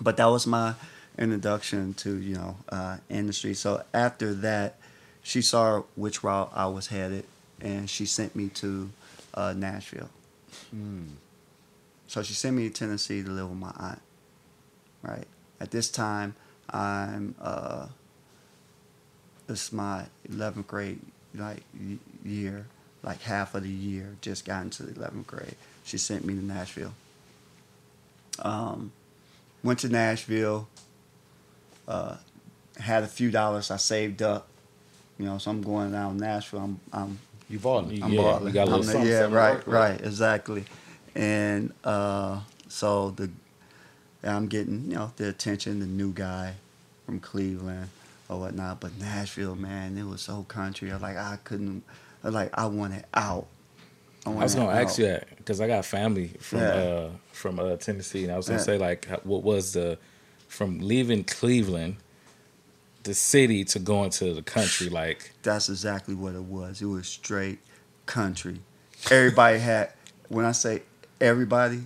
but that was my introduction to you know uh, industry. So after that, she saw which route I was headed, and she sent me to uh, Nashville. Mm. So she sent me to Tennessee to live with my aunt. Right at this time, I'm uh, this is my 11th grade like year, like half of the year, just got into the 11th grade. She sent me to Nashville. Um, went to Nashville. Uh, had a few dollars I saved up. You know, so I'm going down Nashville. I'm, I'm You balling. I'm Yeah, balling. you got a I'm little the- something yeah, to right, work with. right, exactly. And uh, so the I'm getting you know the attention, the new guy from Cleveland or whatnot. But Nashville, man, it was so country. I was like I couldn't. I like I wanted out. I was gonna ask out. you that because I got family from Yeah. uh from uh, Tennessee, and I was gonna Yeah. say like, how- what was the from leaving Cleveland, the city to going to the country? Like, That's exactly what it was. It was straight country. Everybody had. When I say everybody,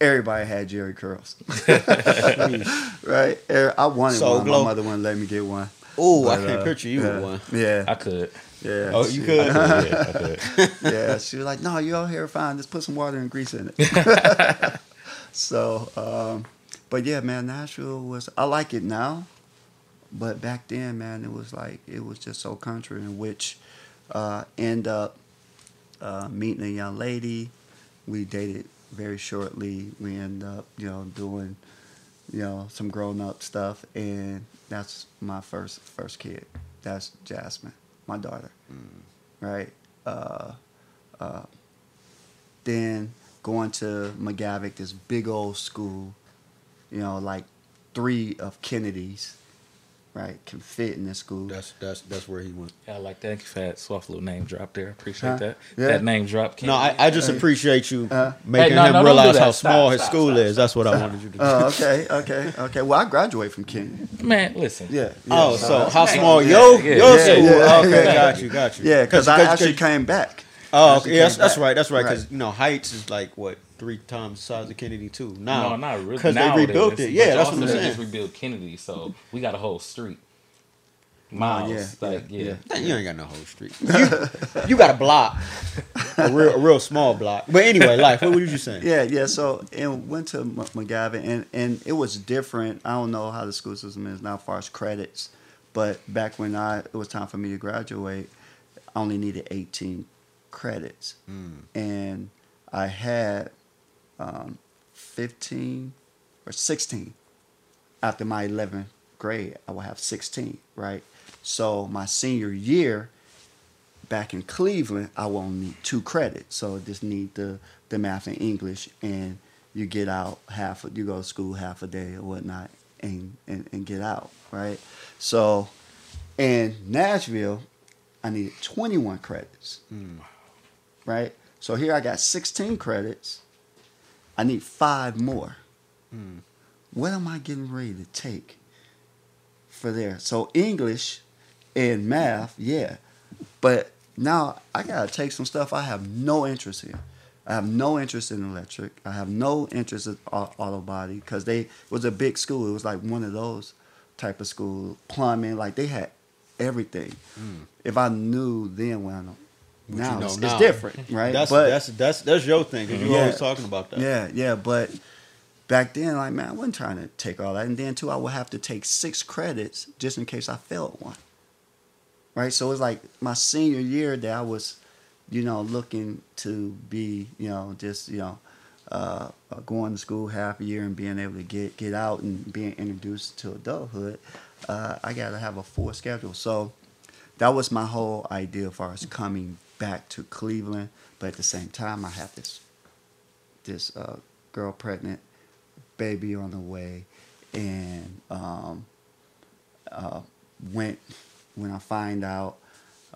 everybody had Jheri curls. right? Er- I wanted So one. glow. My mother wouldn't let me get one. Oh, I But, can't uh, picture you yeah, with one. Yeah, I could, yeah. Oh, she- you could? I could, yeah, I could. yeah, she was like, "No, you out here fine. Just put some water and grease in it." so, um, but yeah, man, Nashville was. I like it now, but back then, man, it was like it was just so country, in which uh, end up uh, meeting a young lady. We dated very shortly. We end up, you know, doing, you know, some grown up stuff, and that's my first first kid. That's Jasmine, my daughter. Right. Uh, uh, then going to McGavock, this big old school, you know, like three of Kennedy's, right, can fit in this school. That's that's that's where he went. Yeah, I like that. Thank you for that soft little name drop there. Appreciate Huh? that. Yeah. That name drop. No, I, I just appreciate you Uh, making Hey, no, him no, realize do how small Stop, his stop, school stop, is. That's what I wanted you to do. Oh, okay, okay, okay. Well, I graduate from Kenny. man, listen. Yeah. yeah. oh, so how small yeah, yo yeah, your yeah, school? yeah, okay, yeah. got you, got you. Yeah, because I actually came back. Oh, actually okay, yes, came that's right, that's right. Because you know Heights is like what three times the size of Kennedy too. Now, No, not really. because they rebuilt it. Yeah, that's what I'm they saying. Just rebuilt Kennedy, so we got a whole street. Miles, yeah, like yeah, yeah. yeah. You ain't got no whole street. You, you got a block, a real, a real small block. But anyway, life. What were you saying? Yeah, yeah. So and went to M- McGavock, and and it was different. I don't know how the school system is now, as far as credits, but back when I it was time for me to graduate, I only needed 18 credits, mm. and I had um, 15 or 16 after my 11th grade. I will have 16, right? So my senior year, back in Cleveland, I will need two credits. So I just need the, the math and English, and you get out half. You go to school half a day or whatnot, and and, and get out, right? So, in Nashville, I needed 21 credits, right? So here I got 16 credits. I need five more. Hmm. What am I getting ready to take for there? So English and math, yeah. But now I gotta take some stuff I have no interest in. I have no interest in electric. I have no interest in au- auto body because they was a big school. It was like one of those type of school. Plumbing, like they had everything. Hmm. If I knew then when What now, you know it's, now. it's different, right? That's but that's that's that's your thing. Cause you Yeah. always talking about that. yeah, yeah, but back then, like man, I wasn't trying to take all that, and then too, I would have to take six credits just in case I failed one. Right, so it's like my senior year that I was, you know, looking to be, you know, just you know, uh, uh, going to school half a year and being able to get get out and being introduced to adulthood. Uh, I got to have a full schedule, so that was my whole idea as far as coming back to Cleveland. But at the same time, I have this this uh, girl pregnant, baby on the way, and um, uh, went when I find out.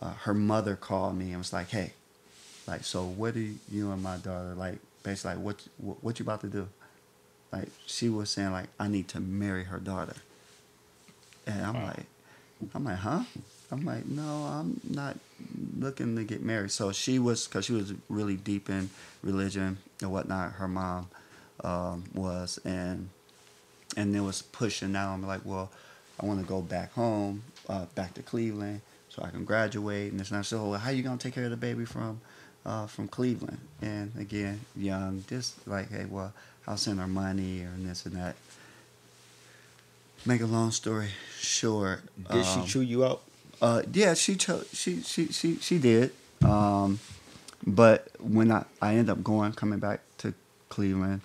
Uh, her mother called me and was like, "Hey, like, so what do you and my daughter like? Basically, like, what what, what you about to do?" Like, she was saying like, "I need to marry her daughter," and I'm Wow. like, I'm like, huh? I'm like, no, I'm not looking to get married. So she was, because she was really deep in religion and whatnot. Her mom um, was, and and it was pushing Now I'm like, well, I want to go back home, uh, back to Cleveland, so I can graduate. And it's not so. Well, how you gonna take care of the baby from uh, from Cleveland? And again, young, just like, hey, well, I'll send her money or this and that. Make a long story short. Did um, she chew you out? Uh, yeah, she she she she she did. Um, but when I I ended up going coming back to Cleveland,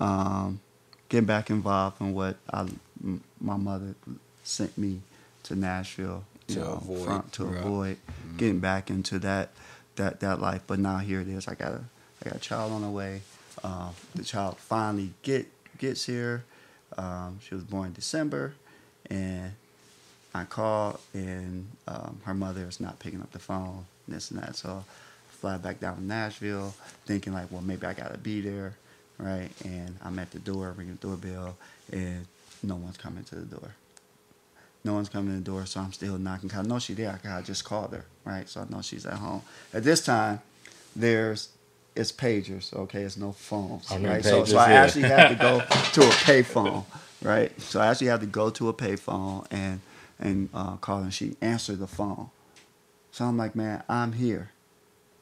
um, getting back involved in what I m- my mother sent me to Nashville you To know, avoid, from- to right. avoid getting back into that that that life. But now here it is. I got a I got a child on the way. Uh, the child finally get gets here. Um, she was born in December, and I called and um, her mother is not picking up the phone, this and that. So I fly back down to Nashville, thinking like, well, maybe I gotta be there, right? And I'm at the door, ringing the doorbell, and no one's coming to the door. No one's coming to the door, so I'm still knocking. I know she's there. I just called her, right? So I know she's at home. At this time, there's it's pagers, okay? It's no phones, I right? so, so I actually had to go to a payphone, right? So I actually had to go to a payphone and and uh, call, and she answered the phone. So I'm like, man, I'm here.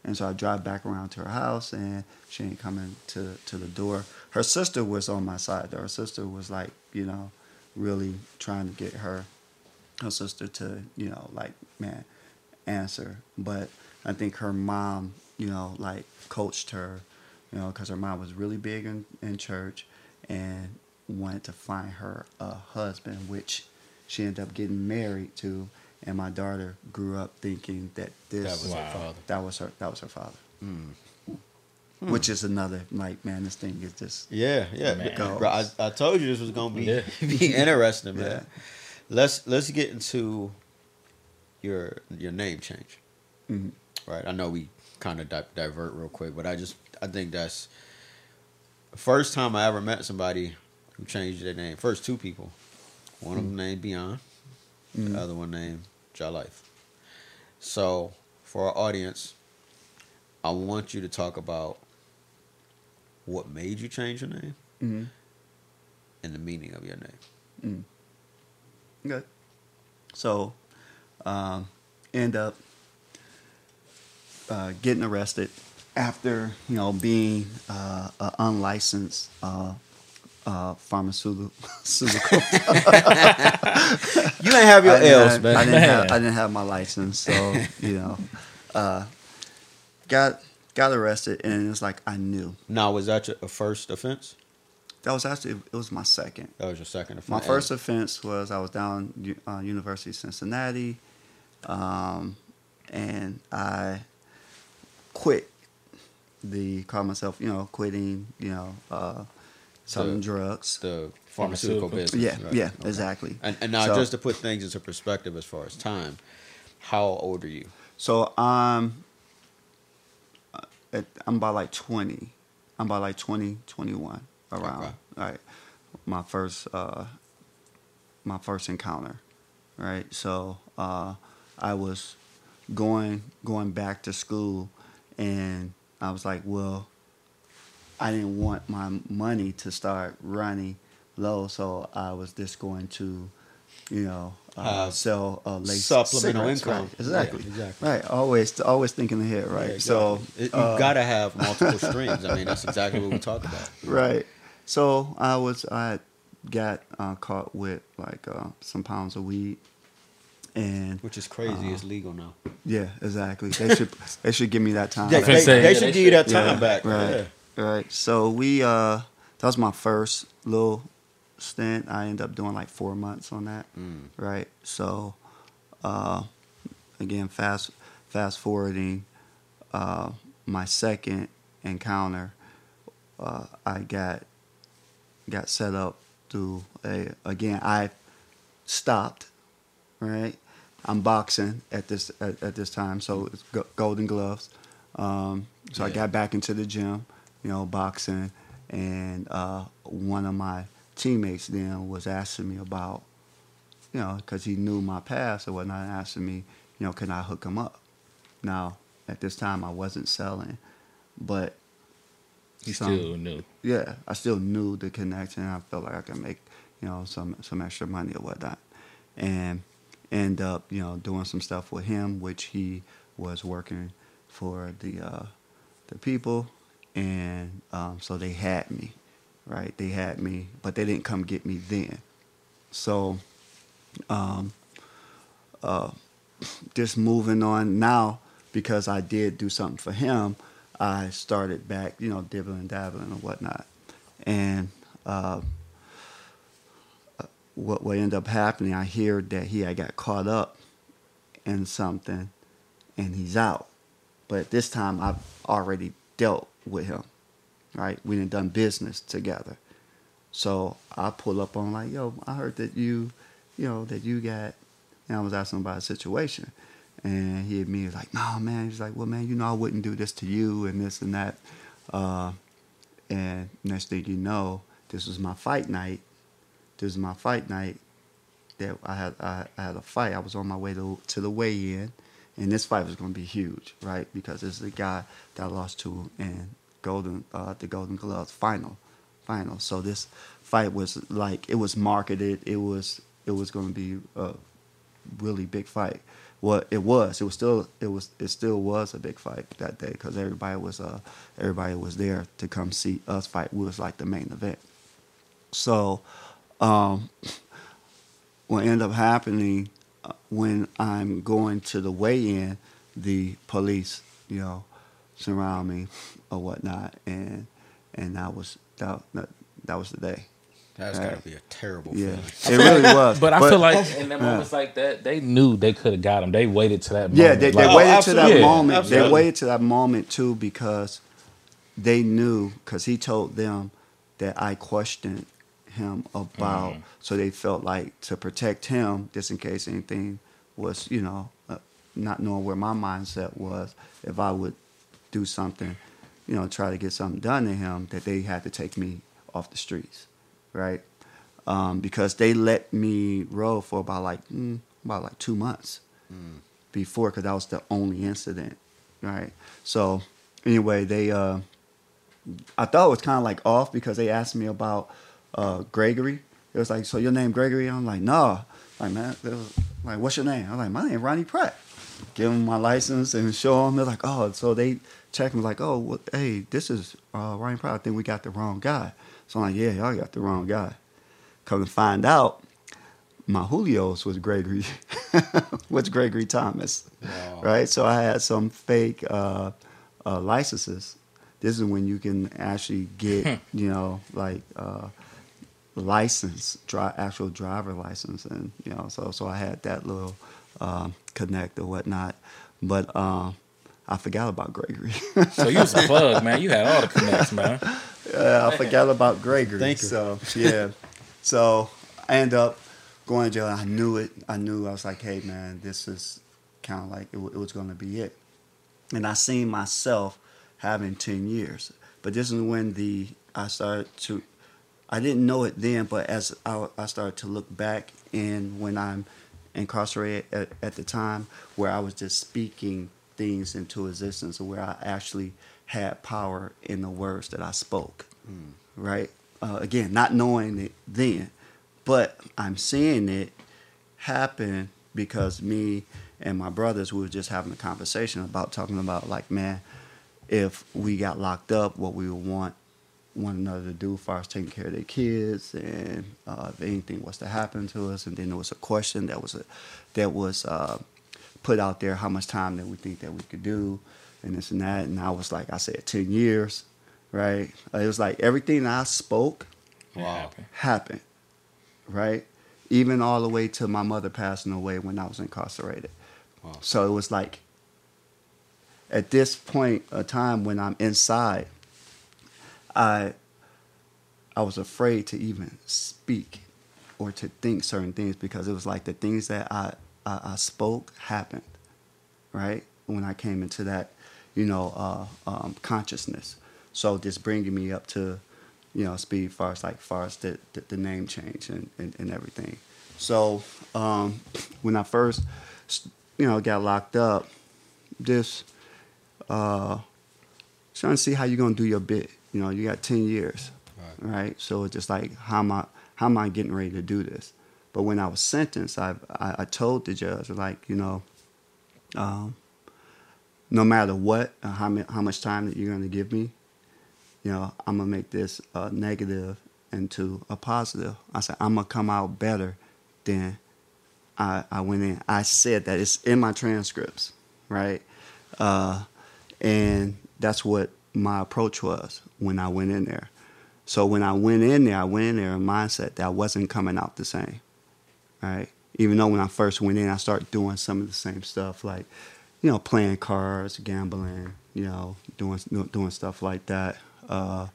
And so I drive back around to her house, and she ain't coming to, to the door. Her sister was on my side, though. Her sister was like, you know, really trying to get her, her sister to, you know, like, man, answer. But I think her mom, you know, like coached her, you know, because her mom was really big in, in church and wanted to find her a husband, which she ended up getting married to. And my daughter grew up thinking that this That was Wow. her father. that was her that was her father. Hmm. Which is another like man, this thing is just Yeah, yeah. Bro, I, I told you this was gonna be Yeah. be interesting, man. Yeah. Let's let's get into your your name change. Mhm. Right. I know we kind of di- divert real quick, but I just I think that's the first time I ever met somebody who changed their name. First two people. One of them named Beyond, the other one named Jah'Life. So for our audience, I want you to talk about what made you change your name Mhm. and the meaning of your name. Mm. Good. So, um, end up uh, getting arrested after you know being uh, an unlicensed uh, uh, pharmaceutical. pharmaceutical. You ain't have your I didn't L's, have- man. I didn't, have, I didn't have my license, so you know, uh, got got arrested, and it's like I knew Now, was that your first offense? that was actually it was my second. That was your second offense. My first offense was I was down uh, University of Cincinnati, um, and I quit the call myself you know quitting you know uh, selling The- drugs. the pharmaceutical, Pharmaceutical. business. yeah, right? yeah, Okay. exactly. And, and now, So- just to put things into perspective as far as time, how old are you? So I'm uh, I'm about like 20. I'm about like 20, 21 around. Okay. Right. My first uh my first encounter. Right? So uh I was going going back to school and I was like, well, I didn't want my money to start running low, so I was just going to, you know, uh, Uh, sell uh, lace supplemental cigarettes. income. Right, exactly. Yeah, exactly. Right. Always, always thinking ahead. Right. Yeah, So. It- you uh, gotta have multiple streams. I mean, that's exactly what we talk about. right. So I was I got uh, caught with like uh, some pounds of weed, and Which is crazy. Uh, it's legal now. yeah, exactly. They should they should give me that time. They, back. they, say, they should they give you that Yeah, time back. Right. Yeah. Right. So we uh that was my first little stint. I ended up doing like four months on that. Mm. Right. So uh again fast fast forwarding uh my second encounter uh I got got set up through a again I stopped right I'm boxing at this at, at this time so it's golden gloves um, so I got back into the gym you know boxing and uh, one of my teammates then was asking me about you know because he knew my past or whatnot asking me you know can I hook him up now at this time I wasn't selling but You some- still knew. yeah, I still knew the connection. I felt like I could make, you know, some some extra money or whatnot, and end up, you know, doing some stuff with him, which he was working for the uh, the people, and um, so they had me, right? They had me, but they didn't come get me then. So, um, uh, just moving on now because I did do something for him. I started back, you know, dibbling, dabbling, and whatnot, and uh, uh, what what ended up happening, I hear that he had got caught up in something, and he's out. But this time, I've already dealt with him, right? We done done business together, so I pull up on like, yo, I heard that you, you know, that you got, and I was asking about a situation. And he immediately was like, no, man. He's like, well, man, you know, I wouldn't do this to you and this and that. Uh, and next thing you know, this was my fight night. This is my fight night. That I had, I, I had a fight. I was on my way to to the weigh-in, and this fight was going to be huge, right? Because this is the guy that lost to in Golden, uh, the Golden Gloves final, final. So this fight was like it was marketed. It was it was going to be a really big fight. Well, it was. It was still. It was. It still was a big fight that day because everybody was. Uh, everybody was there to come see us fight. We was like the main event. So, um, what ended up happening when I'm going to the weigh-in, the police, you know, surround me or whatnot, and and that was that that, that was the day. That's Right. got to be a terrible Yeah, feeling. it really was. But I feel like in that yeah. moments like that, they knew they could have got him. They waited to that moment. Yeah, they, they Like, waited Oh, to that absolutely. moment. Absolutely. They waited to that moment too because they knew because he told them that I questioned him about, so they felt like to protect him, just in case anything was, you know, uh, not knowing where my mindset was, if I would do something, you know, try to get something done to him, that they had to take me off the streets, right? Um, because they let me roll for about like mm, about like two months before because that was the only incident, right? So anyway, they uh, I thought it was kind of like off because they asked me about uh, Gregory. It was like, so your name Gregory? I'm like, nah. Like man, was like, what's your name? I'm like, my name Ronnie Pratt. Give them my license and show them. They're like, oh, so they check me like, oh, well, hey, this is uh, Ronnie Pratt. I think we got the wrong guy. So I'm like, yeah, y'all got the wrong guy. Come to find out, my Julio's was Gregory, was Gregory Thomas, Wow. right? So I had some fake uh, uh, licenses. This is when you can actually get, you know, like uh, license, dri- actual driver license, and you know, so so I had that little um, connect or whatnot, but um, I forgot about Gregory. So you was a plug, man. You had all the connects, man. Yeah, I forgot about Gregory. Thank you. So yeah, so I end up going to jail. I knew it. I knew. I was like, hey man, this is kind of like it, it was going to be it. And I seen myself having ten years. But this is when the I started to. I didn't know it then, but as I, I started to look back and when I'm incarcerated at, at the time, where I was just speaking things into existence, where I actually had power in the words that I spoke, right? Uh, again, not knowing it then, but I'm seeing it happen because me and my brothers we were just having a conversation about talking about like, man, if we got locked up, what we would want one another to do as far as taking care of their kids and uh, if anything was to happen to us. And then there was a question that was a, that was uh, put out there how much time that we think that we could do and this and that. And I was like I said 10 years right? Uh, it was like everything I spoke Wow. happened right? Even all the way to my mother passing away when I was incarcerated. Wow. so it was like at this point of time when I'm inside I I was afraid to even speak or to think certain things because it was like the things that I, I, I spoke happened, right? When I came into that, you know, uh, um, consciousness. So just bringing me up to, you know, speed far as like far as the, the, the name change and, and, and everything. So um, when I first, you know, got locked up, just uh, trying to see how you're gonna do your bit. You know, you got ten years, Right. right? So it's just like how am I how am I getting ready to do this? But when I was sentenced, I I, I told the judge like you know, um, no matter what, uh, how mi- how much time that you're gonna give me, you know, I'm gonna make this uh, negative into a positive. I said I'm gonna come out better than I, I went in. I said that it's in my transcripts, right? Uh, and that's what my approach was when I went in there. So when I went in there, I went in there in a mindset that I wasn't coming out the same, right? Even though when I first went in, I started doing some of the same stuff, like you know, playing cards, gambling, you know, doing doing stuff like that. Uh,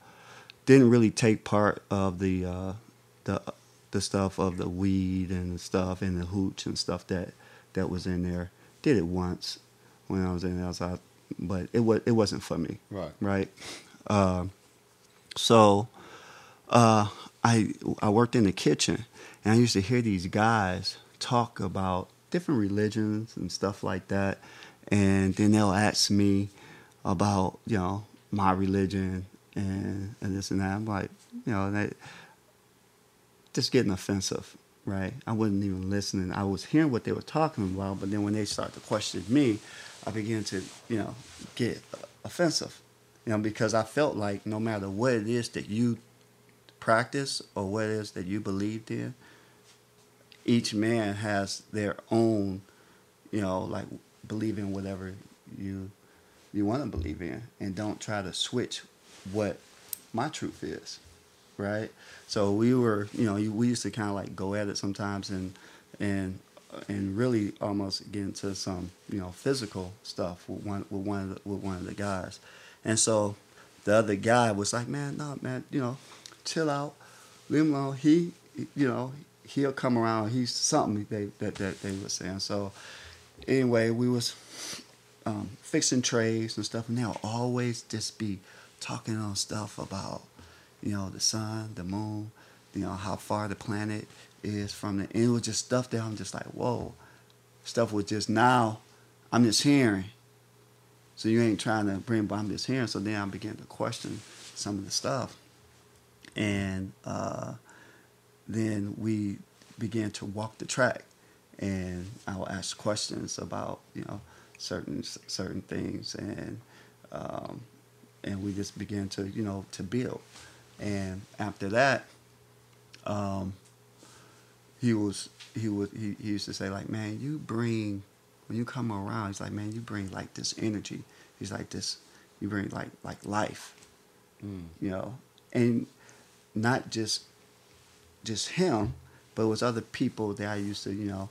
didn't really take part of the uh, the the stuff of the weed and the stuff and the hooch and stuff that that was in there. Did it once when I was in there, I was but it was it wasn't for me. Right. Right. Um, so uh, I I worked in the kitchen and I used to hear these guys talk about different religions and stuff like that, and then they'll ask me about you know my religion and and this and that. I'm like you know that just getting offensive, right? I wasn't even listening. I was hearing what they were talking about, but then when they start to question me, I began to, you know, get offensive, you know, because I felt like no matter what it is that you practice or what it is that you believed in, each man has their own, you know, like believe in whatever you you want to believe in, and don't try to switch what my truth is, right? So we were, you know, we used to kind of like go at it sometimes, and and and really almost get into some, you know, physical stuff with one with one of the, with one of the guys, and so the other guy was like, man, no, man, you know, chill out, leave him alone. He, you know, he'll come around. He's something they, that that they were saying. So anyway, we was um, fixing trays and stuff, and they'll always just be talking on stuff about, you know, the sun, the moon, you know, how far the planet is from the. And it was just stuff that I'm just like, whoa, stuff was just now. I'm just hearing. So you ain't trying to bring, but I'm just hearing. So then I began to question some of the stuff, and uh, then we began to walk the track, and I will ask questions about you know certain certain things, and um, and we just began to you know to build, and after that, um, he was he was he, he used to say like man you bring when you come around, he's like, man, you bring like this energy. He's like this, you bring like like life, mm. you know, and not just just him, but it was other people that I used to, you know,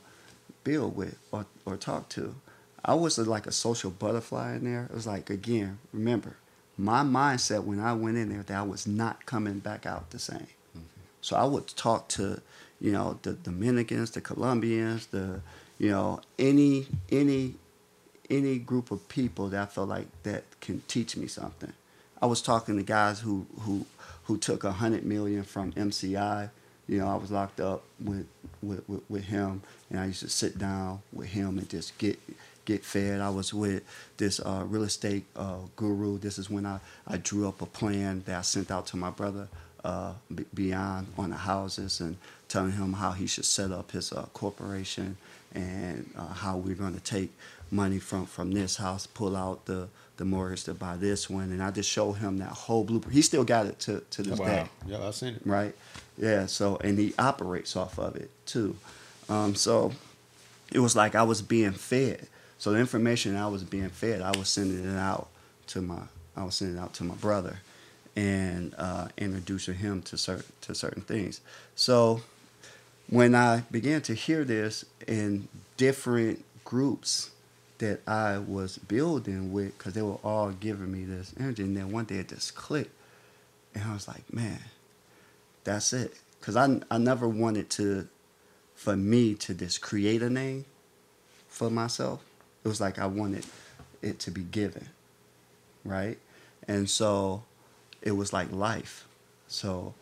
build with or or talk to. I was like a social butterfly in there. It was like again, remember, my mindset when I went in there that I was not coming back out the same. Mm-hmm. So I would talk to, you know, the Dominicans, the Colombians, the you know, any any any group of people that I felt like that can teach me something. I was talking to guys who who who took a hundred million from MCI. You know, I was locked up with, with, with, with him, and I used to sit down with him and just get get fed. I was with this uh, real estate uh, guru. This is when I, I drew up a plan that I sent out to my brother uh, beyond on the houses and telling him how he should set up his uh, corporation and uh, how we're going to take money from from this house, pull out the the mortgage to buy this one, and I just show him that whole blueprint. He still got it to to this wow. day. Yeah, I've seen it. Right. Yeah. So and he operates off of it too. Um, so it was like I was being fed. So the information I was being fed, I was sending it out to my I was sending it out to my brother, and uh, introducing him to certain to certain things. So when I began to hear this in different groups that I was building with, because they were all giving me this energy, and then one day it just clicked, and I was like, man, that's it. Because I, I never wanted to, for me to just create a name for myself. It was like I wanted it to be given, right? And so it was like life. So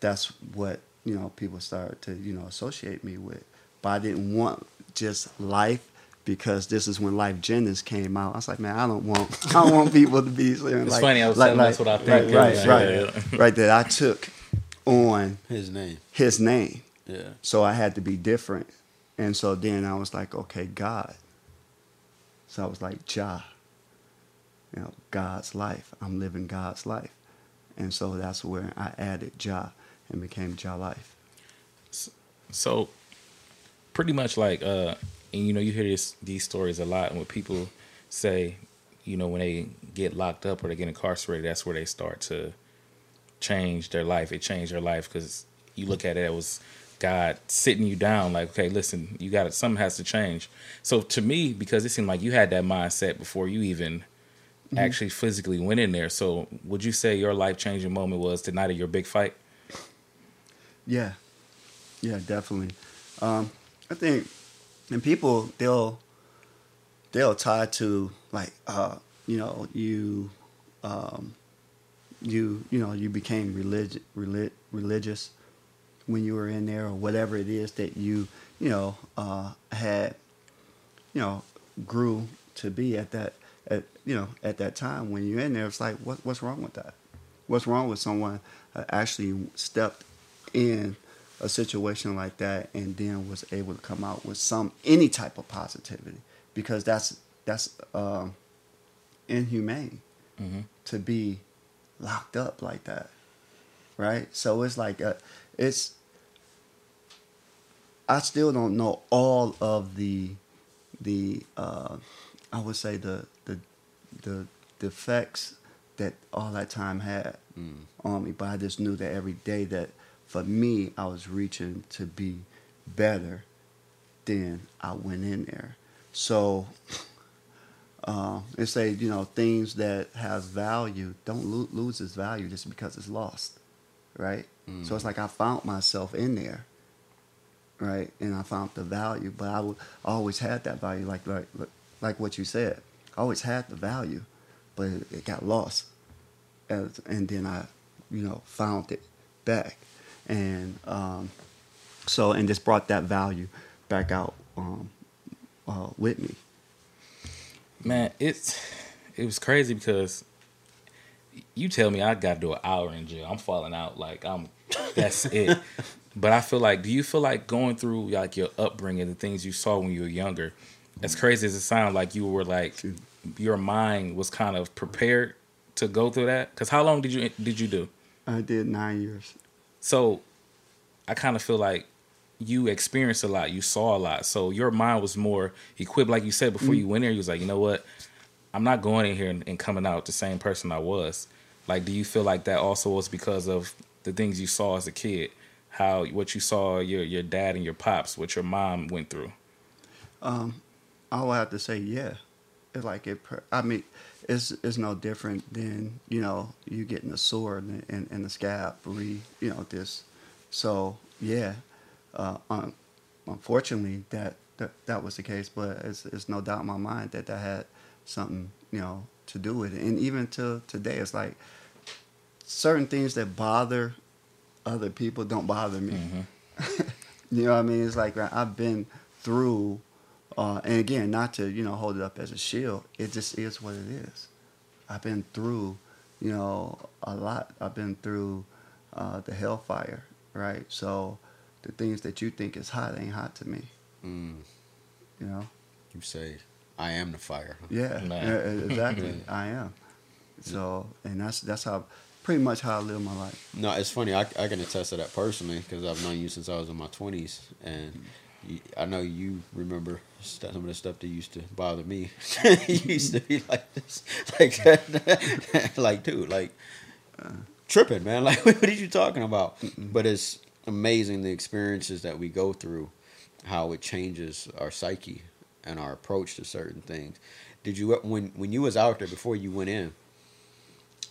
that's what you know, people started to, you know, associate me with. But I didn't want just life because this is when Lyfe Jennings came out. I was like, man, I don't want, I don't want people to be saying it's like, funny. I was like, saying like, that's what I think. Right, right, right, yeah, yeah. right. That I took on His name. his name, Yeah. so I had to be different. And so then I was like, okay, God. So I was like, Jah. You know, God's life. I'm living God's life. And so that's where I added Jah and became Jah'Life. So, pretty much like, uh, and you know, you hear this these stories a lot, and when people say, you know, when they get locked up or they get incarcerated, that's where they start to change their life. It changed their life because you look at it, it was God sitting you down, like, okay, listen, you got it. Something has to change. So to me, because it seemed like you had that mindset before you even mm-hmm. actually physically went in there. So would you say your life changing moment was the night of your big fight? Yeah, yeah, definitely. Um, I think, and people they'll they'll tie to like uh, you know you um, you you know you became religious relig- religious when you were in there or whatever it is that you you know uh, had you know grew to be at that at you know at that time when you're in there it's like what what's wrong with that? What's wrong with someone uh, actually stepped in a situation like that and then was able to come out with some any type of positivity? Because that's that's um, inhumane mm-hmm. to be locked up like that right? So it's like a, it's I still don't know all of the the uh, I would say the the the defects that all that time had Mm. on me, but I just knew that every day that for me I was reaching to be better. than I went in there, so uh, it say you know things that has value don't lo- lose its value just because it's lost, right? So it's like I found myself in there, right? And I found the value, but I would always had that value, like like like what you said. I always had the value, but it, it got lost, As, and then I, you know, found it back, and um, so and just brought that value back out um, uh, with me. Man, it's it was crazy because you tell me I got to do an hour in jail. I'm falling out like I'm. That's it. But I feel like, do you feel like going through like your upbringing, the things you saw when you were younger, as crazy as it sounds, like you were like your mind was kind of prepared to go through that? Because how long did you did you do? I did nine years. So I kind of feel like you experienced a lot, you saw a lot. So your mind was more equipped, like you said before you went there. You was like, you know what, I'm not going in here and, and coming out the same person I was. Like, do you feel like that also was because of the things you saw as a kid, how what you saw your your dad and your pops, what your mom went through? Um, I would have to say, yeah. It's like it. I mean, it's it's no different than you know you getting a sword and, and, and the scab re you know this. So yeah, uh, un, unfortunately that, that that was the case, but it's it's no doubt in my mind that that had something you know to do with it, and even to today, it's like certain things that bother other people don't bother me. you know what I mean? It's like I've been through, uh, and again, not to you know hold it up as a shield. It just is what it is. I've been through, you know, a lot. I've been through uh, the hellfire, right? So the things that you think is hot ain't hot to me. Mm. You know? You say, I am the fire. huh? Yeah, Man. yeah, exactly. I am. So, and that's that's how pretty much how I live my life. No, it's funny. I, I can attest to that personally because I've known you since I was in my twenties, and you, I know you remember some of the stuff that used to bother me. used to be like this, like that, like dude, like tripping, man. Like what are you talking about? But it's amazing the experiences that we go through, how it changes our psyche and our approach to certain things. Did you when when you was out there before you went in?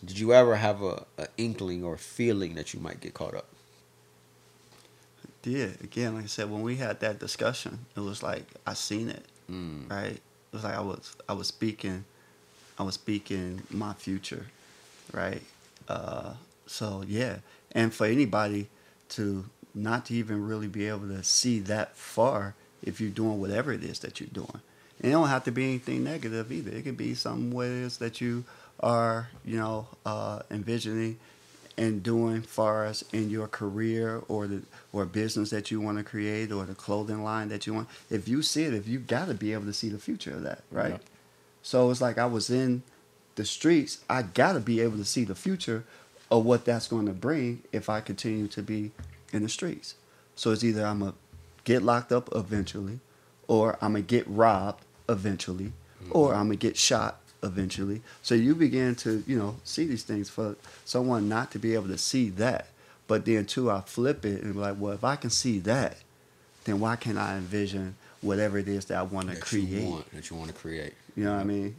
Did you ever have a, a inkling or feeling that you might get caught up? Did. Again like i said when we had that discussion it was like i seen it Mm. right? It was like i was i was speaking i was speaking my future right? Uh so yeah. And for anybody to not to even really be able to see that far if you're doing whatever it is that you're doing. And it don't have to be anything negative either. It could be something what it is that you are you know uh envisioning and doing far as in your career or the or business that you want to create or the clothing line that you want if you see it if you got to be able to see the future of that right? Yeah. so it's like i was in the streets i got to be able to see the future of what that's going to bring if i continue to be in the streets. So it's either i'm going to get locked up eventually or i'm going to get robbed eventually mm-hmm. or i'm going to get shot eventually. So you begin to you know see these things for someone not to be able to see that but then too i flip it and be like well if i can see that then why can't i envision whatever it is that i want to create you want, that you want to create. you know what I mean?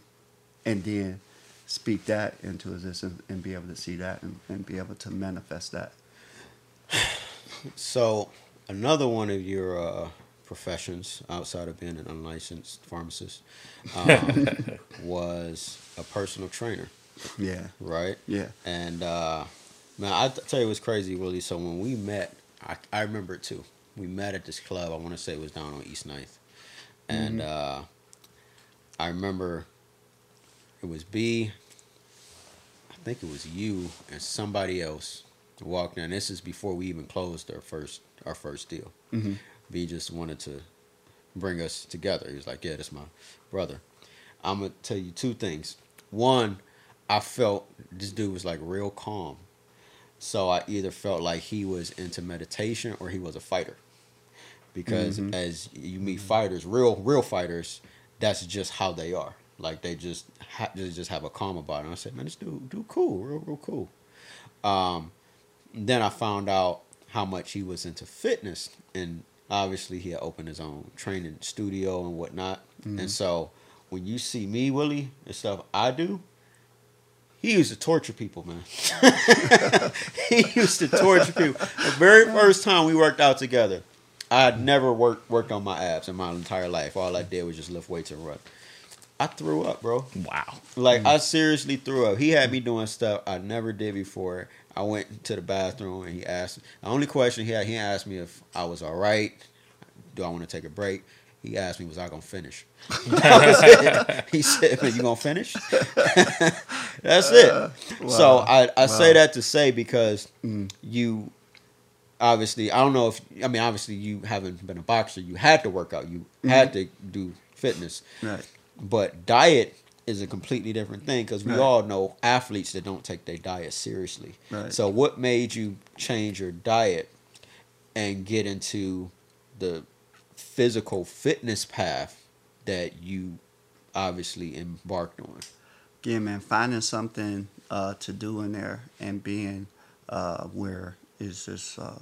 And then speak that into existence and be able to see that and, and be able to manifest that. So another one of your uh, professions outside of being an unlicensed pharmacist um, was a personal trainer, Yeah. right? Yeah. And uh, man, I tell you what's crazy, Willie. So when we met, I, I remember it too. We met at this club. I want to say it was down on East 9th. And uh, I remember it was B, I think it was you and somebody else walked in. This is before we even closed our first our first deal. Mm-hmm. B just wanted to bring us together. He was like, "Yeah, that's my brother." I'm gonna tell you two things. One, I felt this dude was like real calm, so I either felt like he was into meditation or he was a fighter, because Mhm. as you meet fighters, real real fighters, that's just how they are. Like they just ha- they just have a calm about it. And I said, man, this dude, dude, cool, real, real cool. Um, then I found out how much he was into fitness, and obviously he had opened his own training studio and whatnot. And so when you see me, Willie, and stuff I do, he used to torture people, man. he used to torture people. The very first time we worked out together, I had never worked worked on my abs in my entire life. All I did was just lift weights and run. I threw up, bro. Wow. Like mm. I seriously threw up. He had me doing stuff I never did before. I went to the bathroom and he asked. The only question he had, he asked me if I was all right. Do I want to take a break? He asked me, was I gonna finish? That was it. He said, "Man, you gonna finish?" That's it. So wow. I, I say that to say because Mm. you obviously I don't know if I mean obviously you haven't been a boxer. You had to work out. You had to do fitness. Right. But diet is a completely different thing because we Right. all know athletes that don't take their diet seriously. Right. So, what made you change your diet and get into the physical fitness path that you obviously embarked on? Again, man, finding something uh, to do in there and being uh, where it's just uh,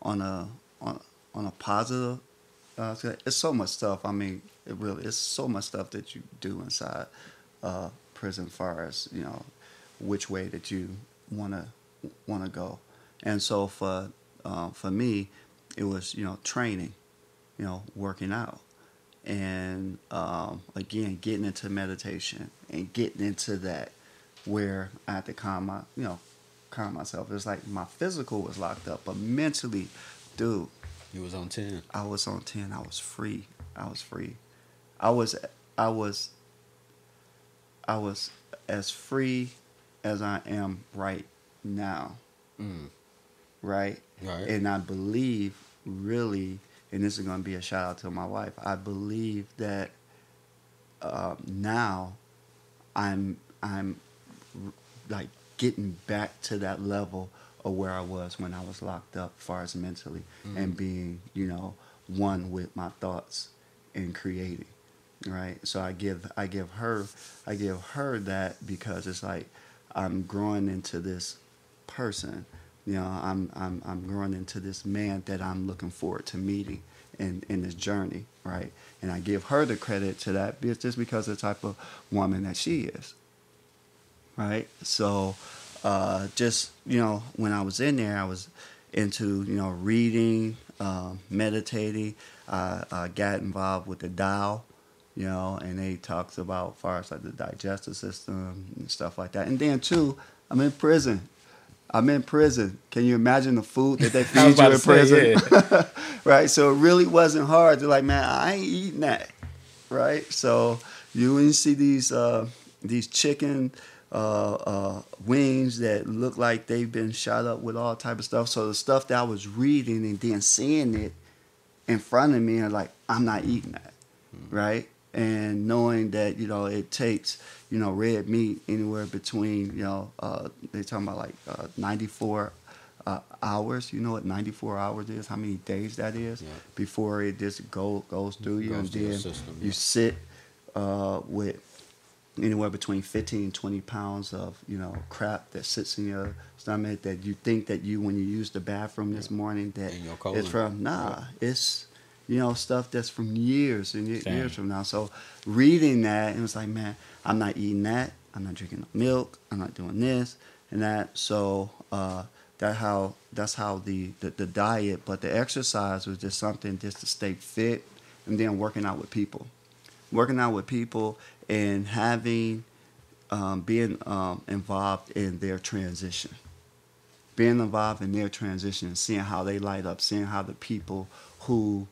on a on, on a positive. Uh, it's so much stuff. I mean, it really it's so much stuff that you do inside uh, prison, far as you know, which way that you wanna wanna go. And so for uh, for me, it was you know training, you know working out, and um, again getting into meditation and getting into that where I had to calm my you know calm myself. It's like my physical was locked up, but mentally, dude, You was on ten. I was on ten. I was free. I was free. I was I was I was as free as I am right now. Mm. Right? Right. And I believe really, and this is going to be a shout out to my wife. I believe that um, now I'm I'm like getting back to that level of where I was when I was locked up, far as mentally, and being you know one with my thoughts and creating. Right. So I give I give her I give her that because it's like I'm growing into this person. You know, I'm I'm I'm growing into this man that I'm looking forward to meeting in in this journey, right? And I give her the credit to that just because of the type of woman that she is, right? So, uh, just you know, when I was in there, I was into you know reading, um, meditating. Uh, I got involved with the Tao, you know, and they talks about far as like the digestive system and stuff like that. And then too, I'm in prison. I'm in prison. Can you imagine the food that they feed you in to say, prison? right. So it really wasn't hard. They're like, man, I ain't eating that. Right. So you when you see these uh, these chicken uh, uh, wings that look like they've been shot up with all type of stuff. So the stuff that I was reading and then seeing it in front of me, I'm like, I'm not eating that. Right. And knowing that you know it takes you know red meat anywhere between you know uh, they're talking about like uh, 94 uh, hours. You know what 94 hours is? How many days that is Yeah. before it just go goes through you, Goes and then system, you yeah. sit uh, with anywhere between 15 and 20 pounds of you know crap that sits in your stomach that you think that you when you use the bathroom this morning that In your colon. it's from nah it's you know stuff that's from years and years from now. So reading that and it was like man i'm not eating that. I'm not drinking milk. I'm not doing this and that. So uh that how that's how the, the the diet but the exercise was just something just to stay fit and then working out with people. Working out with people and having um, being um, involved in their transition. Being involved in their transition seeing how they light up seeing how the people who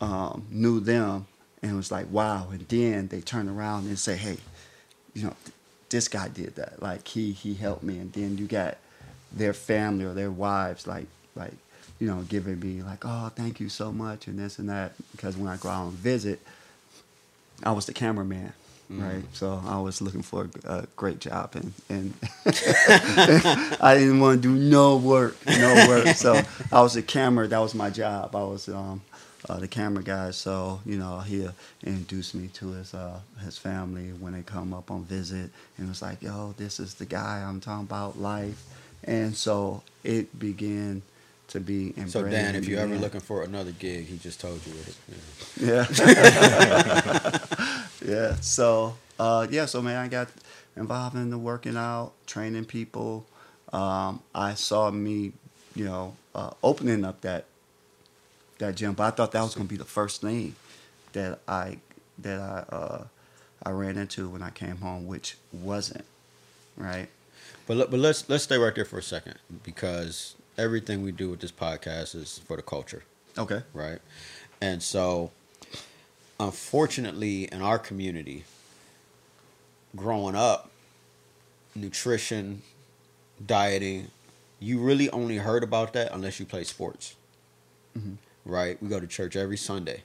um, knew them and was like wow. And then they turn around and say hey you know th- this guy did that. Like he he helped me. And then you got their family or their wives like like you know giving me like oh thank you so much and this and that. Because when i go out and visit i was the cameraman right? So i was looking for a, a great job and and i didn't want to do no work no work. So i was a camera. That was my job. I was um uh, the camera guy. So you know, he introduced me to his uh, his family when they come up on visit, and was like, "Yo, this is the guy I'm talking about, life." And so it began to be. So Dan, if you're ever looking for another gig, he just told you. It, Yeah. yeah. So uh, yeah. So man, I got involved in the working out, training people. Um, I saw me, you know, uh, opening up that that gym, but I thought that was going to be the first thing that I that I uh, I ran into when I came home, which wasn't right. But but let's let's stay right there for a second because everything we do with this podcast is for the culture, Okay. right? And so, unfortunately, in our community, growing up, nutrition, dieting, you really only heard about that unless you play sports, Mhm. Right? We go to church every Sunday.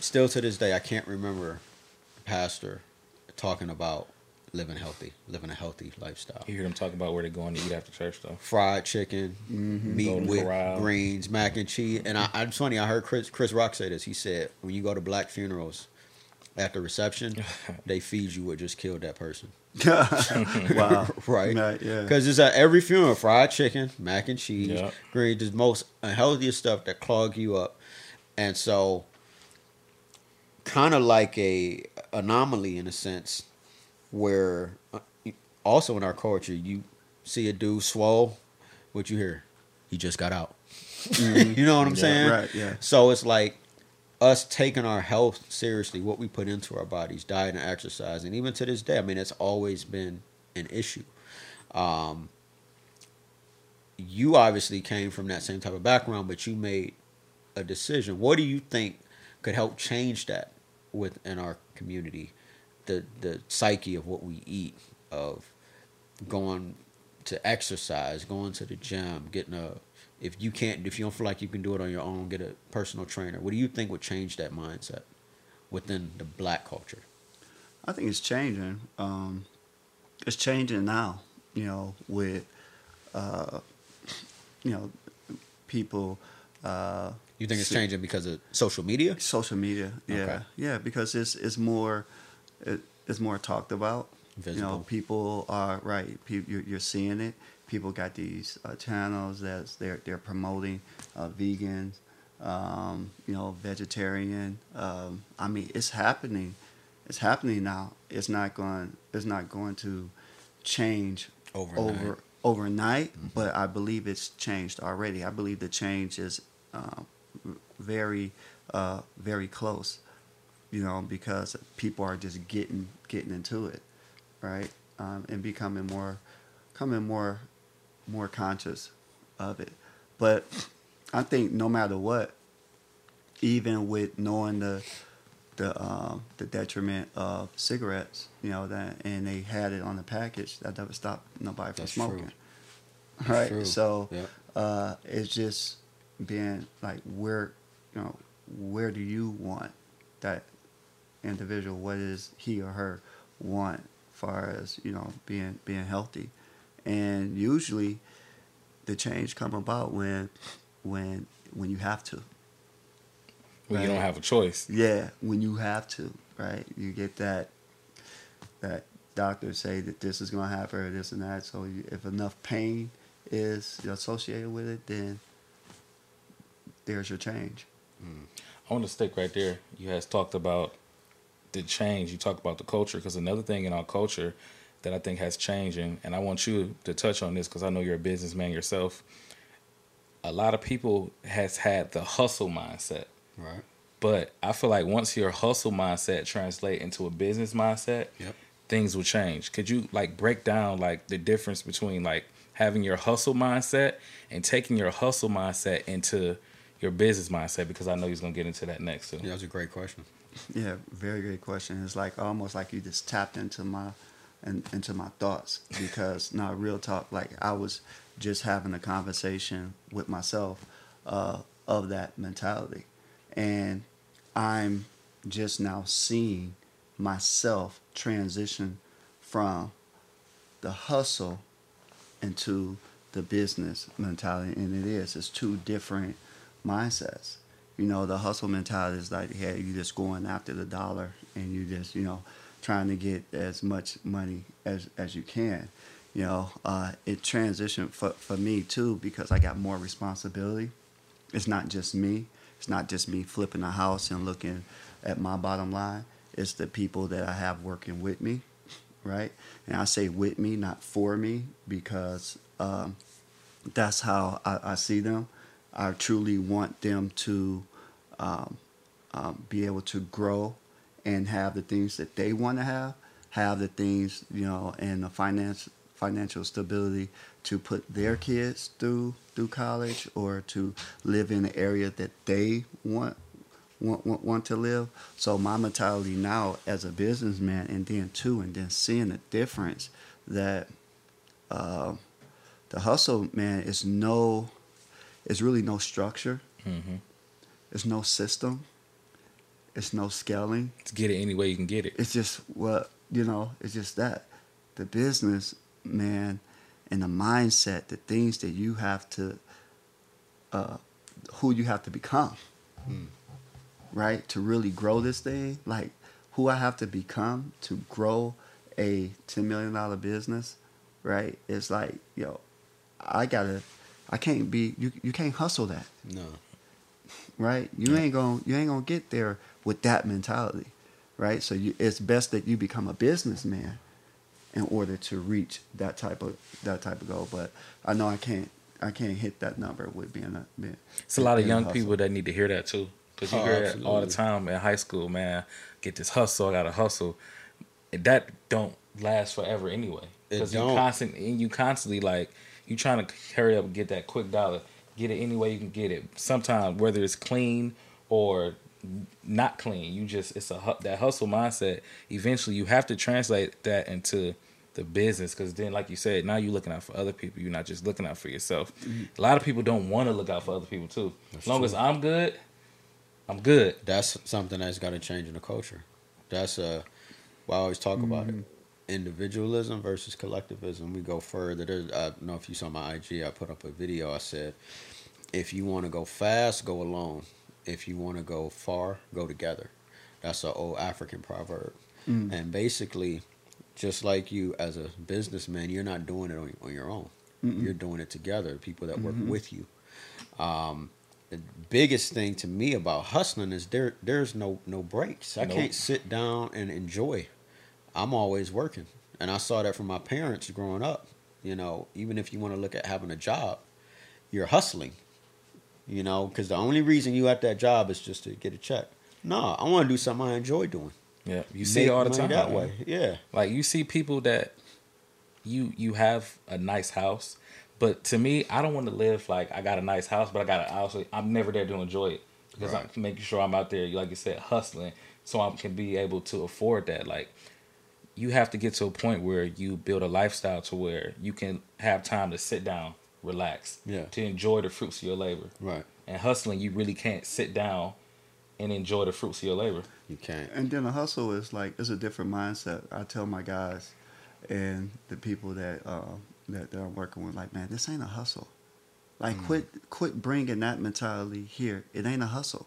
Still to this day, I can't remember a pastor talking about living healthy, living a healthy lifestyle You hear them talk about where they're going to eat after church though. fried chicken, Mhm. meat Golden with Corral. greens, mac and cheese. And I, it's funny. I heard Chris Chris Rock say this. He said, "When you go to black funerals, at the reception, they feed you what just killed that person." wow. right? Right, yeah. Because it's at every funeral: fried chicken, mac and cheese, Yeah. greens, the most unhealthiest stuff that clog you up. And so, kind of like a anomaly in a sense, where uh, also in our culture, you see a dude swole, what you hear? He just got out. you know what I'm Yeah, saying? right, yeah. So it's like us taking our health seriously, what we put into our bodies, diet and exercise, and even to this day, I mean, it's always been an issue. Um, you obviously came from that same type of background, but you made a decision. What do you think could help change that within our community? The the psyche of what we eat, of going to exercise, going to the gym, getting a if you can't if you don't feel like you can do it on your own, get a personal trainer. What do you think would change that mindset within the black culture? I think it's changing. Um, it's changing now. You know, with uh, you know people. Uh, You think it's si- changing because of social media? Social media, yeah, Okay. yeah, because it's it's more it, it's more talked about. You know, people are right. People, you're, you're seeing it. People got these uh, channels that they're they're promoting uh, vegans, um, you know, vegetarian. Um, I mean, it's happening. It's happening now. It's not going. It's not going to change Overnight. over overnight, but I believe it's changed already. I believe the change is uh, very, uh, very close. You know, because people are just getting getting into it, right, um, and becoming more, becoming more, more conscious of it. But I think no matter what, even with knowing the the um, the detriment of cigarettes, you know that, and they had it on the package. That never stopped nobody from That's true. smoking. Right. True. So Yep. uh, it's just being like, where, you know, where do you want that individual? What does he or her want, far as you know, being being healthy? And usually, the change come about when when when you have to. When you don't have a choice. Yeah, when you have to, right? You get that that doctors say that this is going to happen or this and that. So you, if enough pain is associated with it, then there's your change. Mm. I want to stick right there. You guys talked about the change. You talked about the culture because another thing in our culture that I think has changed, and, and I want you to touch on this because I know you're a businessman yourself. A lot of people has had the hustle mindset, Right. but I feel like once your hustle mindset translate into a business mindset, Yep. things will change. Could you like break down like the difference between like having your hustle mindset and taking your hustle mindset into your business mindset? Because I know he's gonna get into that next too. Yeah, that's a great question. Yeah, very great question. It's like almost like you just tapped into my in, into my thoughts because now real talk. Like I was just having a conversation with myself uh, of that mentality, and I'm just now seeing myself transition from the hustle into the business mentality, and it is. It's two different mindsets. You know, the hustle mentality is like, hey, you're just going after the dollar and you just, you know, trying to get as much money as as you can. You know, uh, it transitioned for, for me too because I got more responsibility. It's not just me. It's not just me flipping a house and looking at my bottom line. It's the people that I have working with me, right? And I say with me, not for me, because um, that's how I, I see them. I truly want them to um, um, be able to grow and have the things that they want to have, have the things you know, and the finance financial stability to put their kids through through college or to live in the area that they want want, want, want to live. So my mentality now as a businessman, and then too, and then seeing the difference that uh, the hustle man is no, is really no structure. Mm-hmm. It's no system. It's no scaling. To get it any way you can get it. It's just what you know. It's just that the business man and the mindset, the things that you have to, uh, who you have to become, Hmm. right? To really grow this thing, like who I have to become to grow a ten million dollar business, right? It's like yo, I gotta, I can't be you. You can't hustle that, No. right? You ain't gonna you ain't gonna get there with that mentality, right? So you, it's best that you become a businessman in order to reach that type of that type of goal. But I know I can't I can't hit that number with being a being, It's a lot of young hustle. people that need to hear that too. Because you Oh, hear it all the time in high school, man. Get this hustle, I gotta hustle. That don't last forever anyway. Because you don't. constant and you constantly like you trying to hurry up and get that quick dollar. Get it any way you can get it. Sometimes whether it's clean or not clean, you just it's a that hustle mindset. Eventually, you have to translate that into the business because then, like you said, now you're looking out for other people. You're not just looking out for yourself. A lot of people don't want to look out for other people too. That's as long true. as I'm good, I'm good. That's something that's got to change in the culture. That's uh, why I always talk about Mm-hmm. it. Individualism versus collectivism. We go further. There's, I don't know if you saw my IG. I put up a video. I said, if you want to go fast, go alone. If you want to go far, go together. That's an old African proverb. Mm. And basically, just like you as a businessman, you're not doing it on, on your own. Mm-mm. You're doing it together. People that work Mhm. with you. Um, the biggest thing to me about hustling is there there's no no breaks. I Nope. can't sit down and enjoy. I'm always working. And I saw that from my parents growing up. You know, even if you want to look at having a job, you're hustling. You know, because the only reason you at that job is just to get a check. No, I want to do something I enjoy doing. Yeah, you see Make all the time that man. way. Yeah, Like you see people that you you have a nice house, but to me, I don't want to live like I got a nice house, but I got a house. I'm never there to enjoy it because Right. I'm making sure I'm out there, like you said, hustling, so I can be able to afford that. Like you have to get to a point where you build a lifestyle to where you can have time to sit down, relax, Yeah. to enjoy the fruits of your labor. right. And hustling, you really can't sit down and enjoy the fruits of your labor. You can't. And then the hustle is like it's a different mindset. I tell my guys and the people that uh, that, that I'm working with, like, man, this ain't a hustle. Like, Mm. quit quit bringing that mentality here. It ain't a hustle,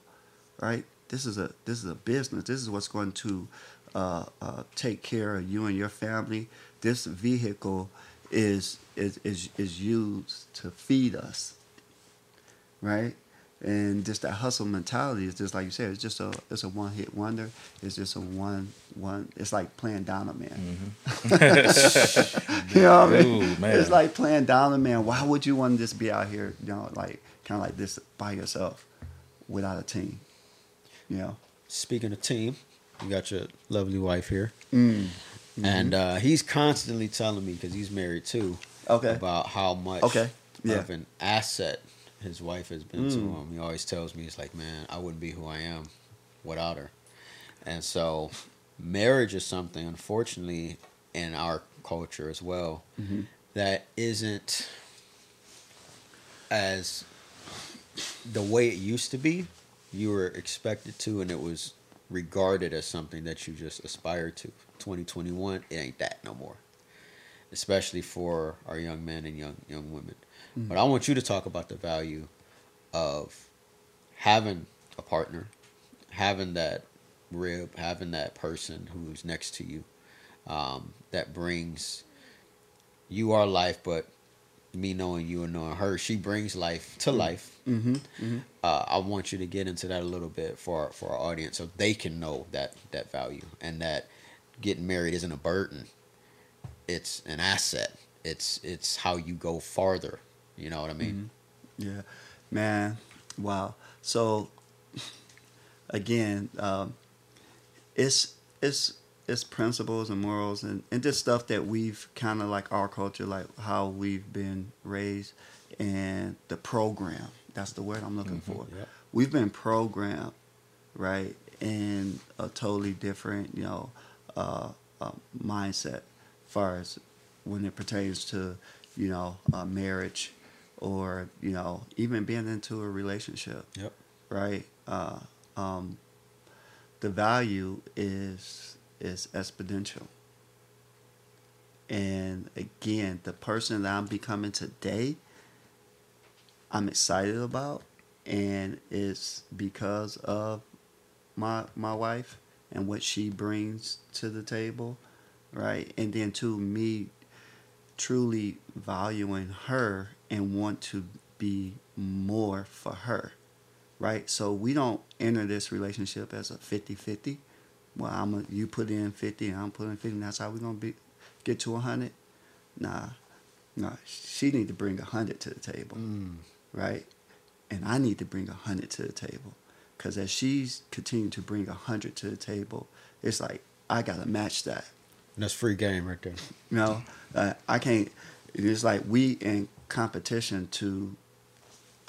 right? This is a this is a business. This is what's going to uh, uh, take care of you and your family. This vehicle is is is is used to feed us, right? And just that hustle mentality is just like you said. It's just a it's a one hit wonder. It's just a one one. It's like playing Donna Man. you know what I mean? Ooh, man. It's like playing Donna Man. Why would you want to just be out here, you know, like kind of like this by yourself, without a team? You know. Speaking of team, you got your lovely wife here, Mm. And uh, he's constantly telling me because he's married too. Okay. about how much Okay, yeah. of an asset his wife has been to Mm. him. He always tells me, he's like, man, I wouldn't be who I am without her. And so, marriage is something, unfortunately, in our culture as well, Mhm. that isn't as the way it used to be. You were expected to, and it was regarded as something that you just aspired to. 2021, it ain't that no more especially for our young men and young young women. Mm. But I want you to talk about the value of having a partner, having that rib, having that person who's next to you, um, that brings you our life, but me knowing you and knowing her, she brings life to life. Mm-hmm. Uh, I want you to get into that a little bit for for our audience, so they can know that that value and that getting married isn't a burden. It's an asset. It's it's how you go farther. You know what I mean? Yeah, man. Wow. So again, um, it's it's it's principles and morals and, and just stuff that we've kind of like our culture, like how we've been raised, and the program. That's the word I'm looking for. Yep. We've been programmed, right, in a totally different, you know, uh, uh, mindset, far as when it pertains to, you know, uh, marriage, or you know, even being into a relationship Yep. right? Uh, um, the value is is exponential. And again, the person that I'm becoming today, I'm excited about, and it's because of my my wife and what she brings to the table, right? And then to me, truly valuing her and want to be more for her right? So we don't enter this relationship as a 50-50. Well, I'm a, you put in 50 and I'm putting 50 and that's how we're going to be get to 100. Nah. Nah, she need to bring 100 to the table, Mm. right? And I need to bring 100 to the table. Cuz as she's continuing to bring 100 to the table, it's like I got to match that. And that's free game right there. You know, uh, I can't. It's like we in competition to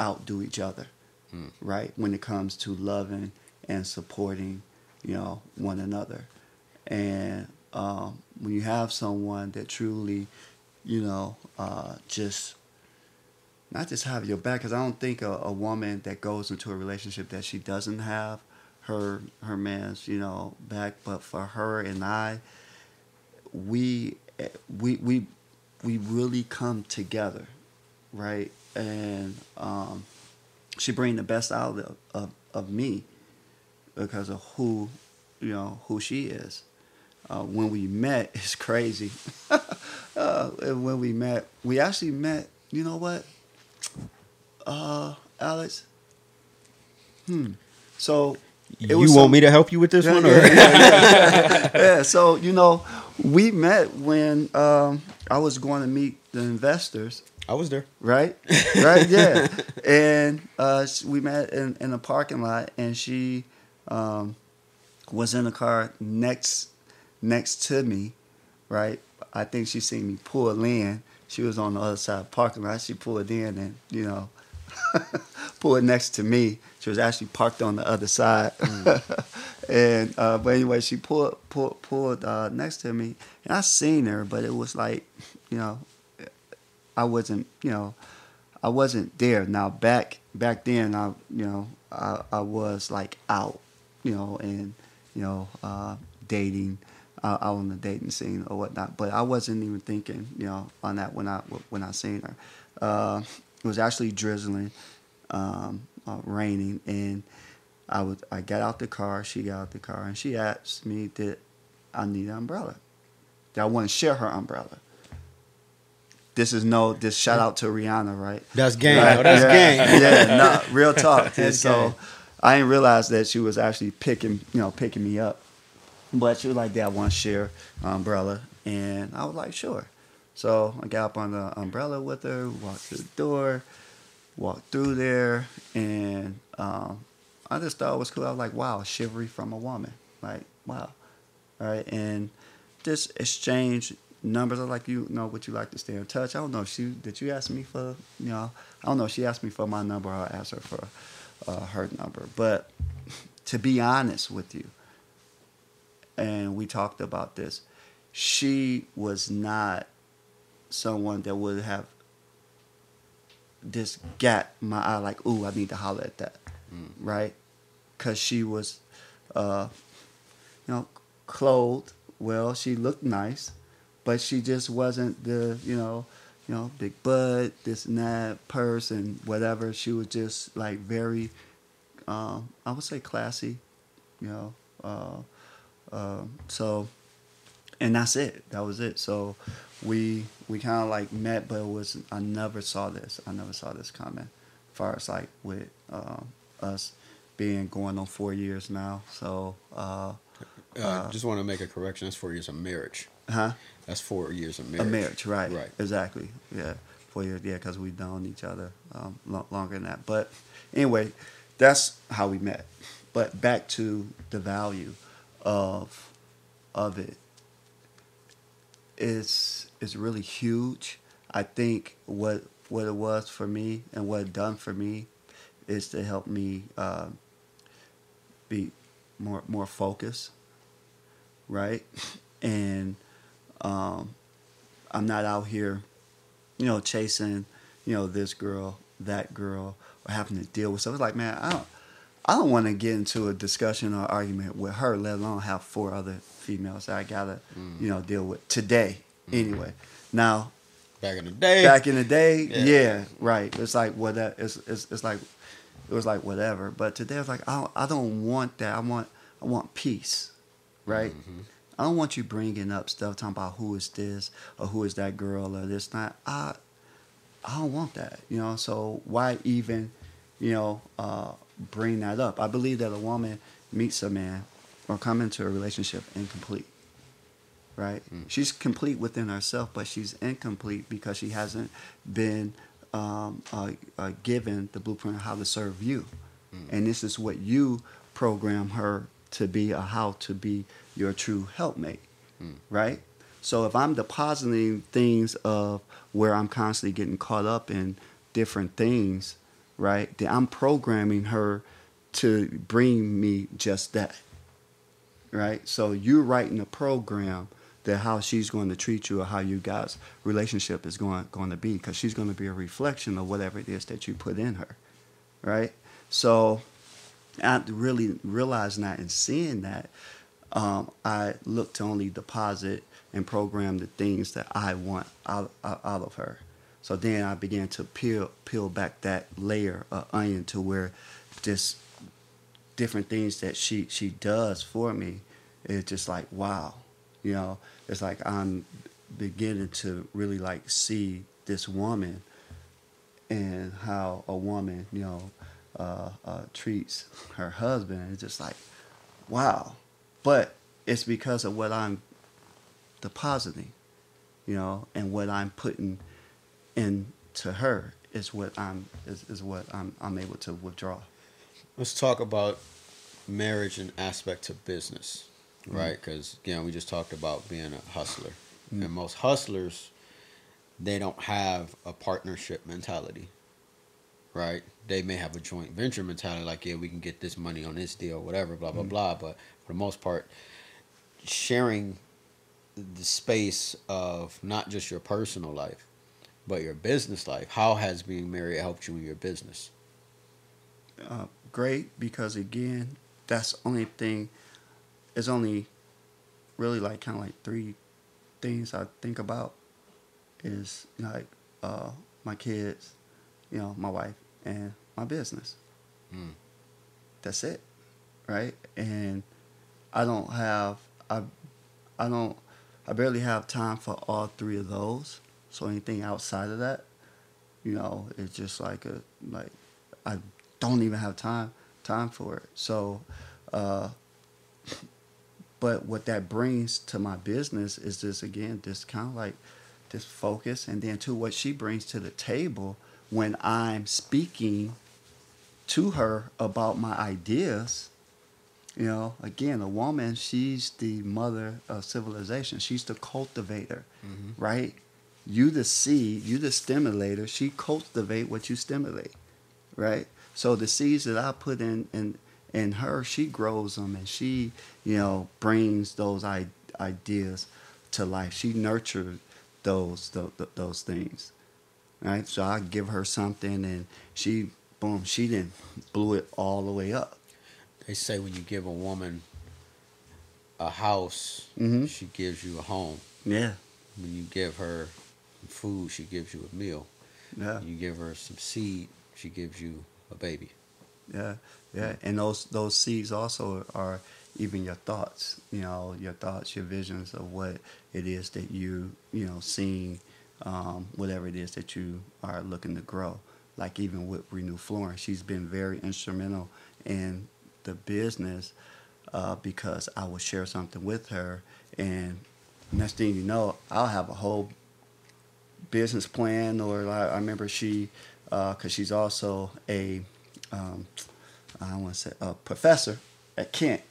outdo each other, Mm. right? When it comes to loving and supporting, you know, one another, and um, when you have someone that truly, you know, uh, just not just have your back, because I don't think a, a woman that goes into a relationship that she doesn't have her her man's you know back, but for her and I, we we we we really come together, right? And um, she bring the best out of, of of me because of who you know who she is. Uh, when we met, it's crazy. uh, when we met, we actually met. You know what, uh, Alex? Hmm. So it you want some- me to help you with this yeah, one? yeah, Or? yeah, yeah. So you know, we met when um, I was going to meet the investors, I was there. right? Right? Yeah. and uh, we met in, in a parking lot, and she um, was in the car next next to me, right? I think she seen me pull in. She was on the other side of the parking lot. She pulled in and you know pulled next to me. She was actually parked on the other side. and uh, but anyway, she pulled pulled pulled uh, next to me, and I seen her, but it was like, you know, I wasn't, you know, I wasn't there. Now back back then, I you know, I, I was like out, you know, and you know, uh, dating, uh, out on the dating scene or whatnot. But I wasn't even thinking, you know, on that when I when I seen her. Uh, it was actually drizzling, um, uh, raining, and I was I got out the car. She got out the car, and she asked me that I need an umbrella. That I want to share her umbrella. This is no. This shout out to Rihanna, right? That's game. Right, that's yeah, game. Yeah, no, real talk. And so. I didn't realize that she was actually picking, you know, picking me up. But she was like, "Dad, I want to share umbrella," and I was like, "Sure." So I got up on the umbrella with her, walked to the door, walked through there, and um, I just thought it was cool. I was like, "Wow, chivalry from a woman!" Like, wow, all right, and just exchange numbers. I like you know what you like to stay in touch. I don't know if she did you ask me for you know I don't know if she asked me for my number or I asked her for uh, her number. But to be honest with you, and we talked about this, she was not someone that would have just got my eye like, ooh, I need to holler at that, right? Because she was, uh, you know, clothed well. She looked nice, but she just wasn't the, you know, you know, big butt, this and that, purse and whatever. She was just like very um, I would say classy, you know. Uh, uh, so, and that's it. That was it. So, we we kind of like met, but it was I never saw this. I never saw this coming. As far as like with um, us being going on four years now. So, uh, Uh, just want to make a correction. That's four years of marriage. huh? That's four years of marriage. A marriage. marriage, right? Right. Exactly. Yeah, four years. Yeah, because we've known each other um, lo- longer than that. But anyway, that's how we met. But back to the value of of it. It's it's really huge. I think what what it was for me and what it done for me is to help me uh, be more more focused, right? And um, I'm not out here, you know, chasing, you know, this girl, that girl, or having to deal with. So it's like, man, I don't, I don't want to get into a discussion or argument with her, let alone have four other females that I gotta, mm. you know, deal with today. Mm. Anyway, now Back in the day. back in the day, Yeah. yeah, right. It's like what that it's, it's it's like it was like whatever. But today it's like I don't, I don't want that. I want I want peace, right? Mm-hmm. I don't want you bringing up stuff talking about who is this or who is that girl or this not. I I don't want that, you know. So why even, you know, uh, bring that up? I believe that a woman meets a man or come into a relationship incomplete right? She's complete within herself, but she's incomplete because she hasn't been um, uh, uh, given the blueprint of how to serve you. And this is what you program her to be, or how to be your true helpmate, right? So if I'm depositing things of where I'm constantly getting caught up in different things, right? Then I'm programming her to bring me just that right? So you're writing a program that how she's going to treat you or how you guys' relationship is going going to be because she's going to be a reflection of whatever it is that you put in her, right? So, after really realizing that and seeing that, um, I look to only deposit and program the things that I want out, out of her. So then I began to peel peel back that layer of onion to where just different things that she she does for me it's just like wow you know? It's like i'm beginning to really like see this woman and how a woman you know uh, uh, treats her husband. It's just like wow. But it's because of what i'm depositing you know and what i'm putting into her is what i'm is, is what i'm i'm able to withdraw Let's talk about marriage and aspect to business, mm-hmm. right? Because again, we just talked about being a hustler, mm-hmm. and most hustlers, they don't have a partnership mentality, right? They may have a joint venture mentality, like yeah, we can get this money on this deal, whatever, blah blah mm-hmm. blah. But for the most part, sharing the space of not just your personal life, but your business life. How has being married helped you in your business? uh, great because again, that's the only thing. It's only really like kind of like three things I think about is like uh, my kids, you know, my wife, and my business. Mm. That's it, right? And I don't have I I don't I barely have time for all three of those. So anything outside of that, you know, it's just like a like I don't even have time time for it. So, uh, but what that brings to my business is this again, this kind of like this focus, and then to what she brings to the table when I'm speaking to her about my ideas. You know, again, a woman, she's the mother of civilization. She's the cultivator, right? You the seed, you the stimulator. She cultivate what you stimulate, right? So the seeds that I put in in in her, she grows them, and she, you know, brings those I- ideas to life. She nurtures those those, those things, right? So I give her something, and she, boom, she then blew it all the way up. They say when you give a woman a house, Mhm. she gives you a home. Yeah, When you give her food, she gives you a meal. yeah, You give her some seed, she gives you a baby. yeah, yeah. And those those seeds also are even your thoughts. You know, your thoughts, your visions of what it is that you you know seeing, um, whatever it is that you are looking to grow. Like even with Renew Florence, she's been very instrumental in the business uh, because I will share something with her, and next thing you know, I'll have a whole business plan. Or like, I remember she, because uh, she's also a, um, I want to say a professor at Kent.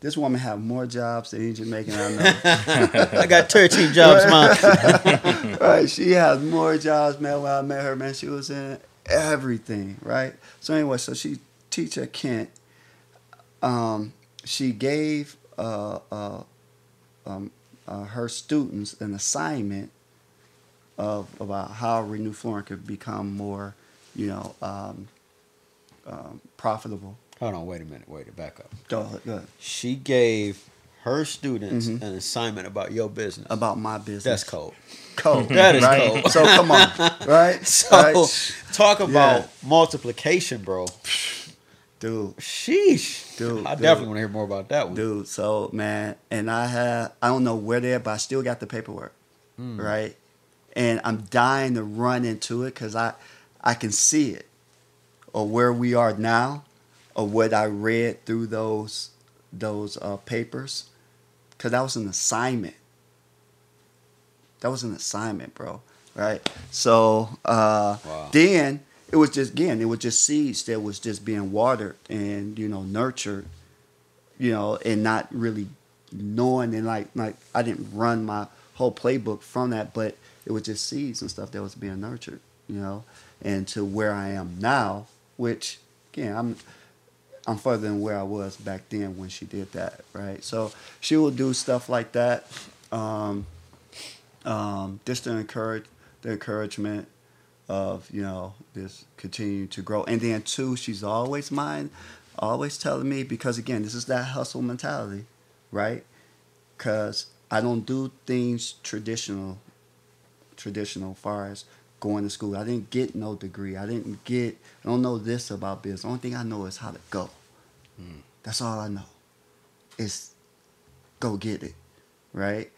This woman have more jobs than any Jamaican I know. I got 13 jobs, mom. right, she has more jobs, man. When I met her, man, she was in everything, right? So anyway, so she teach at Kent. Um, she gave uh, uh, um, uh, her students an assignment of about how Renew Flooring could become more, you know, um, um, profitable. Hold on, wait a minute, wait, back up. Go ahead, go ahead. She gave her students Mhm. an assignment about your business. About my business. That's cold. Cold. That is right? cold. So come on, right? So Right? talk about Yeah. multiplication, bro. dude, Sheesh. Dude, I dude. definitely want to hear more about that one. dude. So man, and I have I don't know where they're, but I still got the paperwork, Mm. right? And I'm dying to run into it because I I can see it, or where we are now, or what I read through those those uh, papers, because that was an assignment. That was an assignment, bro. Right. So uh, Wow. then it was just again, it was just seeds that was just being watered and you know nurtured, you know, and not really knowing and like like I didn't run my whole playbook from that, but it was just seeds and stuff that was being nurtured, you know, and to where I am now, which again I'm I'm further than where I was back then when she did that, right? So she will do stuff like that, um, um, just to encourage the encouragement of you know this continue to grow, and then two, she's always mine, always telling me because again, this is that hustle mentality, right? Because I don't do things traditional, traditional far as going to school. I didn't get no degree. I didn't get. I don't know this about business. The only thing I know is how to go. Hmm. That's all I know. Is go get it, right?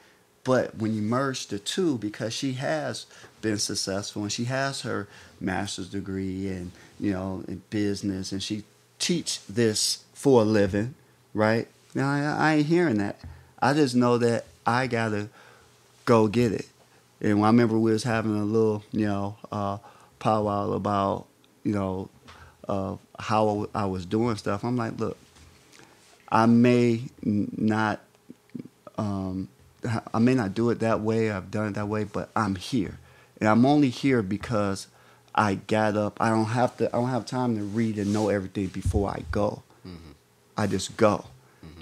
But when you merge the two, because she has been successful and she has her master's degree and you know in business and she teach this for a living, right? Now I, I ain't hearing that. I just know that I gotta go get it. And I remember we was having a little, you know, uh, powwow about, you know, uh, how I was doing stuff. I'm like, look, I may not, um, I may not do it that way. I've done it that way, but I'm here, and I'm only here because I got up. I don't have to. I don't have time to read and know everything before I go. I just go,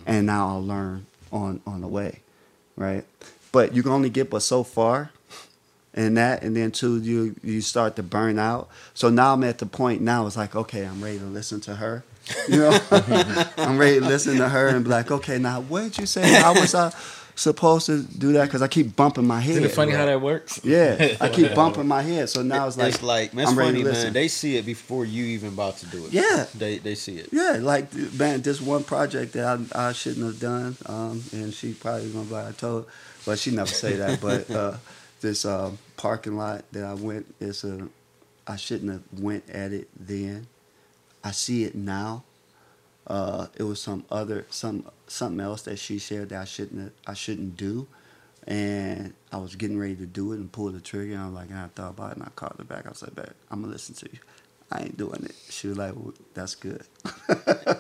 and now I'll learn on on the way, right? But you can only get but so far, and that, and then two, you you start to burn out. So now I'm at the point now. It's like, okay, I'm ready to listen to her. You know, I'm ready to listen to her and be like, okay, now what did you say? How was I supposed to do that? Because I keep bumping my head. Isn't it funny right? how that works? Yeah, I keep bumping my head. So now it's like, it's like man, it's I'm ready funny, to man. listen. They see it before you even about to do it. Yeah. they they see it. Yeah, like man, this one project that I, I shouldn't have done, um, and she probably gonna be like I told, but she never say that. But uh, this um, parking lot that I went. It's a, I shouldn't have went at it then. I see it now. Uh, it was some other some something else that she shared that I shouldn't have, I shouldn't do, and I was getting ready to do it and pull the trigger, and I was like, and I thought about it, and I called her back. I said, "Back, I'm gonna listen to you. I ain't doing it." She was like, well, "That's good."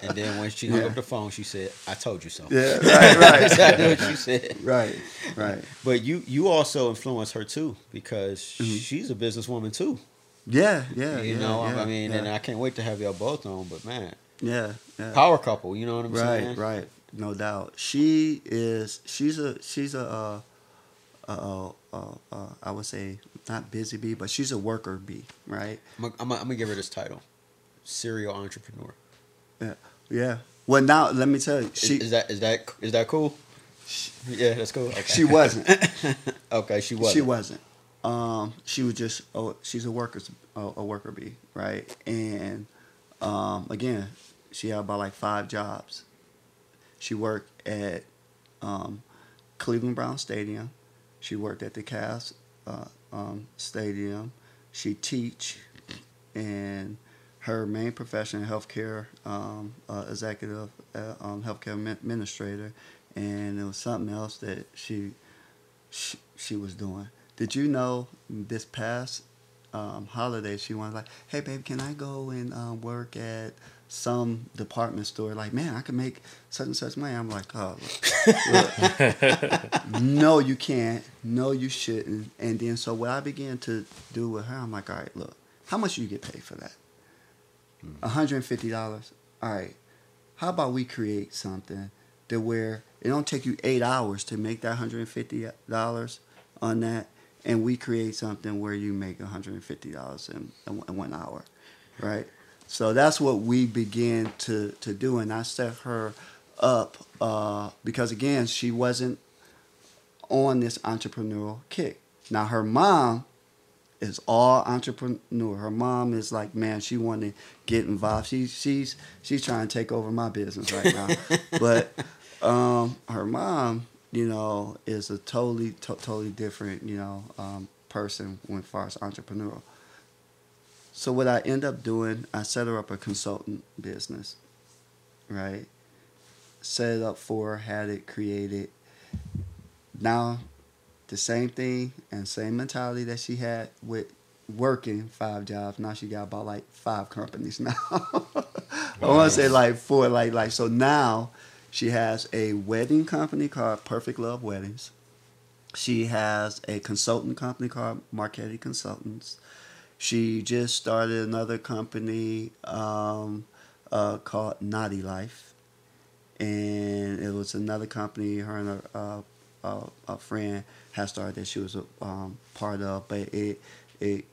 And then when she hung Yeah. up the phone, she said, "I told you so." Yeah, right, right, exactly what she said. right, right. But you you also influence her too because Mhm. she's a businesswoman too. Yeah, yeah, you yeah, know, yeah, I mean, and I can't wait to have y'all both on. But man, yeah, yeah. power couple. You know what I'm right, saying? right. No doubt. She is. She's a. She's a. Uh, uh, uh, uh, I would say not busy bee, but she's a worker bee, right? I'm, gonna- I'm, I'm gonna give her this title, serial entrepreneur. Yeah. Yeah. Well, now let me tell you, Is- she is, that is that is that cool? Yeah, that's cool. Okay. she wasn't. okay, she was. She wasn't. Um, she was just. Oh, she's a worker. A, a worker bee, right? And Um, again, she had about like five jobs. She worked at um, Cleveland Brown Stadium. She worked at the Cavs uh, um, Stadium. She teach, and her main profession, healthcare um, uh, executive, uh, um, healthcare administrator, and it was something else that she, she she was doing. Did you know this past um, holiday she was like, "Hey, babe, can I go and uh, work at some department store?" Like, man, I can make such and such money. I'm like, "Oh, look, look. no, you can't. No, you shouldn't." And then so what I began to do with her, I'm like, "All right, look, how much do you get paid for that? hundred and fifty dollars. All right, how about we create something that where it don't take you eight hours to make that hundred and fifty dollars on that." And we create something where you make $150 in, in one hour, right? So that's what we began to, to do, and I set her up uh, because again, she wasn't on this entrepreneurial kick. Now her mom is all entrepreneur. Her mom is like, man, she wanted to get involved. She, she's she's trying to take over my business right now, but um, her mom you know, is a totally, to- totally different, you know, um, person when far as entrepreneurial. So what I end up doing, I set her up a consultant business, right? Set it up for her, had it created. Now, the same thing and same mentality that she had with working five jobs. Now she got about like five companies now. I want to say like four, like like so now she has a wedding company called Perfect Love Weddings. She has a consultant company called Marquetti Consultants. She just started another company um, uh, called Naughty Life. And it was another company her and a, uh, uh, a friend had started that she was a um, part of, but it it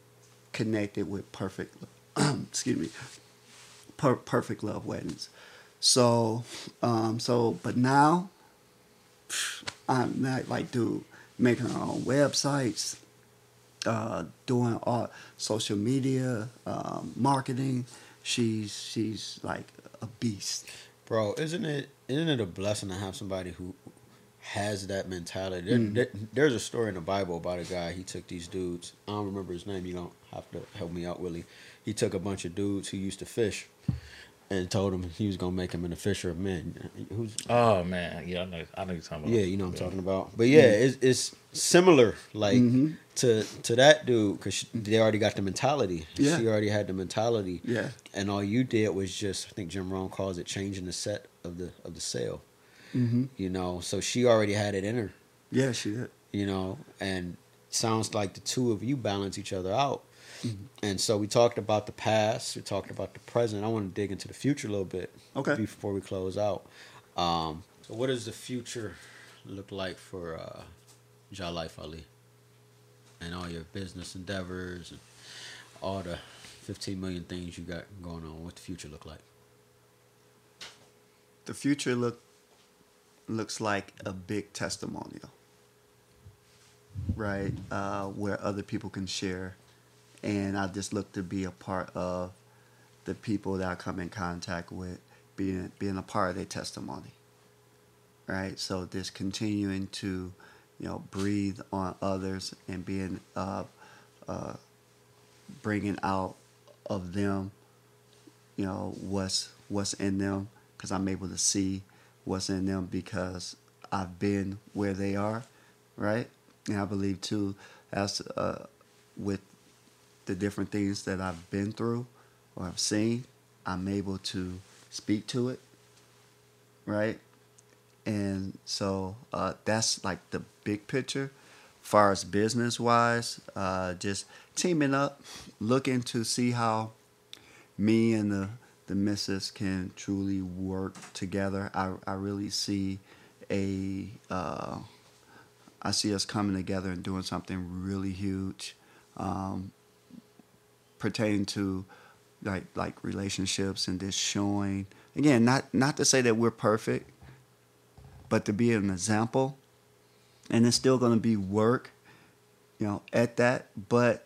connected with Perfect, excuse me, per- Perfect Love Weddings. So, um, so, but now I'm not like, dude, making our own websites, uh, doing all social media, um, marketing. She's she's like a beast, bro. Isn't it isn't it a blessing to have somebody who has that mentality? There, mm. there, there's a story in the Bible about a guy. He took these dudes. I don't remember his name. You don't have to help me out, Willie. He took a bunch of dudes who used to fish and told him he was gonna make him an official of men. Who's? Oh man, yeah, I know. I know you're talking about. Yeah, you know what I'm talking about. But yeah, it's, it's similar, like mm-hmm. to to that dude, because they already got the mentality. Yeah. She already had the mentality. Yeah. And all you did was just, I think Jim Rohn calls it changing the set of the of the sail. Mm-hmm. You know, so she already had it in her. Yeah, she did. You know, and sounds like the two of you balance each other out Mm-hmm. And so we talked about the past, we talked about the present. I want to dig into the future a little bit. Okay. Before we close out. Um, so what does the future look like for uh, Jah'Life Ali? And all your business endeavors and all the 15 million things you got going on. What the future look like? The future look looks like a big testimonial, right? Uh, where other people can share and I just look to be a part of the people that I come in contact with, being being a part of their testimony. Right, so just continuing to, you know, breathe on others and being uh, uh, bringing out of them, you know, what's what's in them, because I'm able to see what's in them because I've been where they are, right? And I believe too, as uh, with the different things that I've been through or I've seen, I'm able to speak to it, right? And so uh, that's like the big picture. Far as business wise, uh, just teaming up, looking to see how me and the the missus can truly work together. I I really see a uh, I see us coming together and doing something really huge. Um, pertain to like like relationships and just showing again not not to say that we're perfect but to be an example and it's still going to be work you know at that but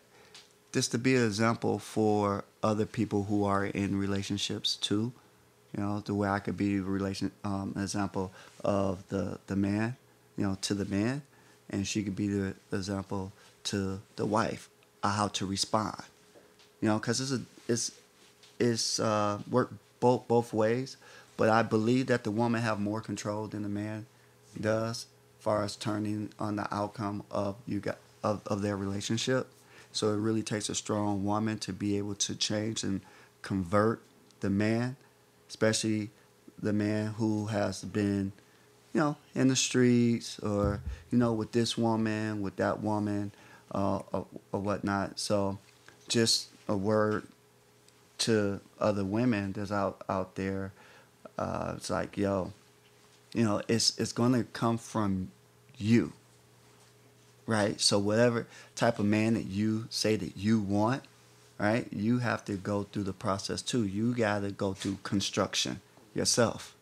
just to be an example for other people who are in relationships too. You know, the way I could be relation um, example of the the man, you know, to the man, and she could be the example to the wife, uh, how to respond. You know, because it's a it's it's uh, work both both ways, but I believe that the woman have more control than the man does, far as turning on the outcome of you got of, of their relationship. So it really takes a strong woman to be able to change and convert the man, especially the man who has been, you know, in the streets or, you know, with this woman, with that woman, uh, or, or whatnot. So just a word to other women that's out, out there. Uh, it's like, yo, you know, it's, it's going to come from you right? So whatever type of man that you say that you want, right? You have to go through the process too. You got to go through construction yourself,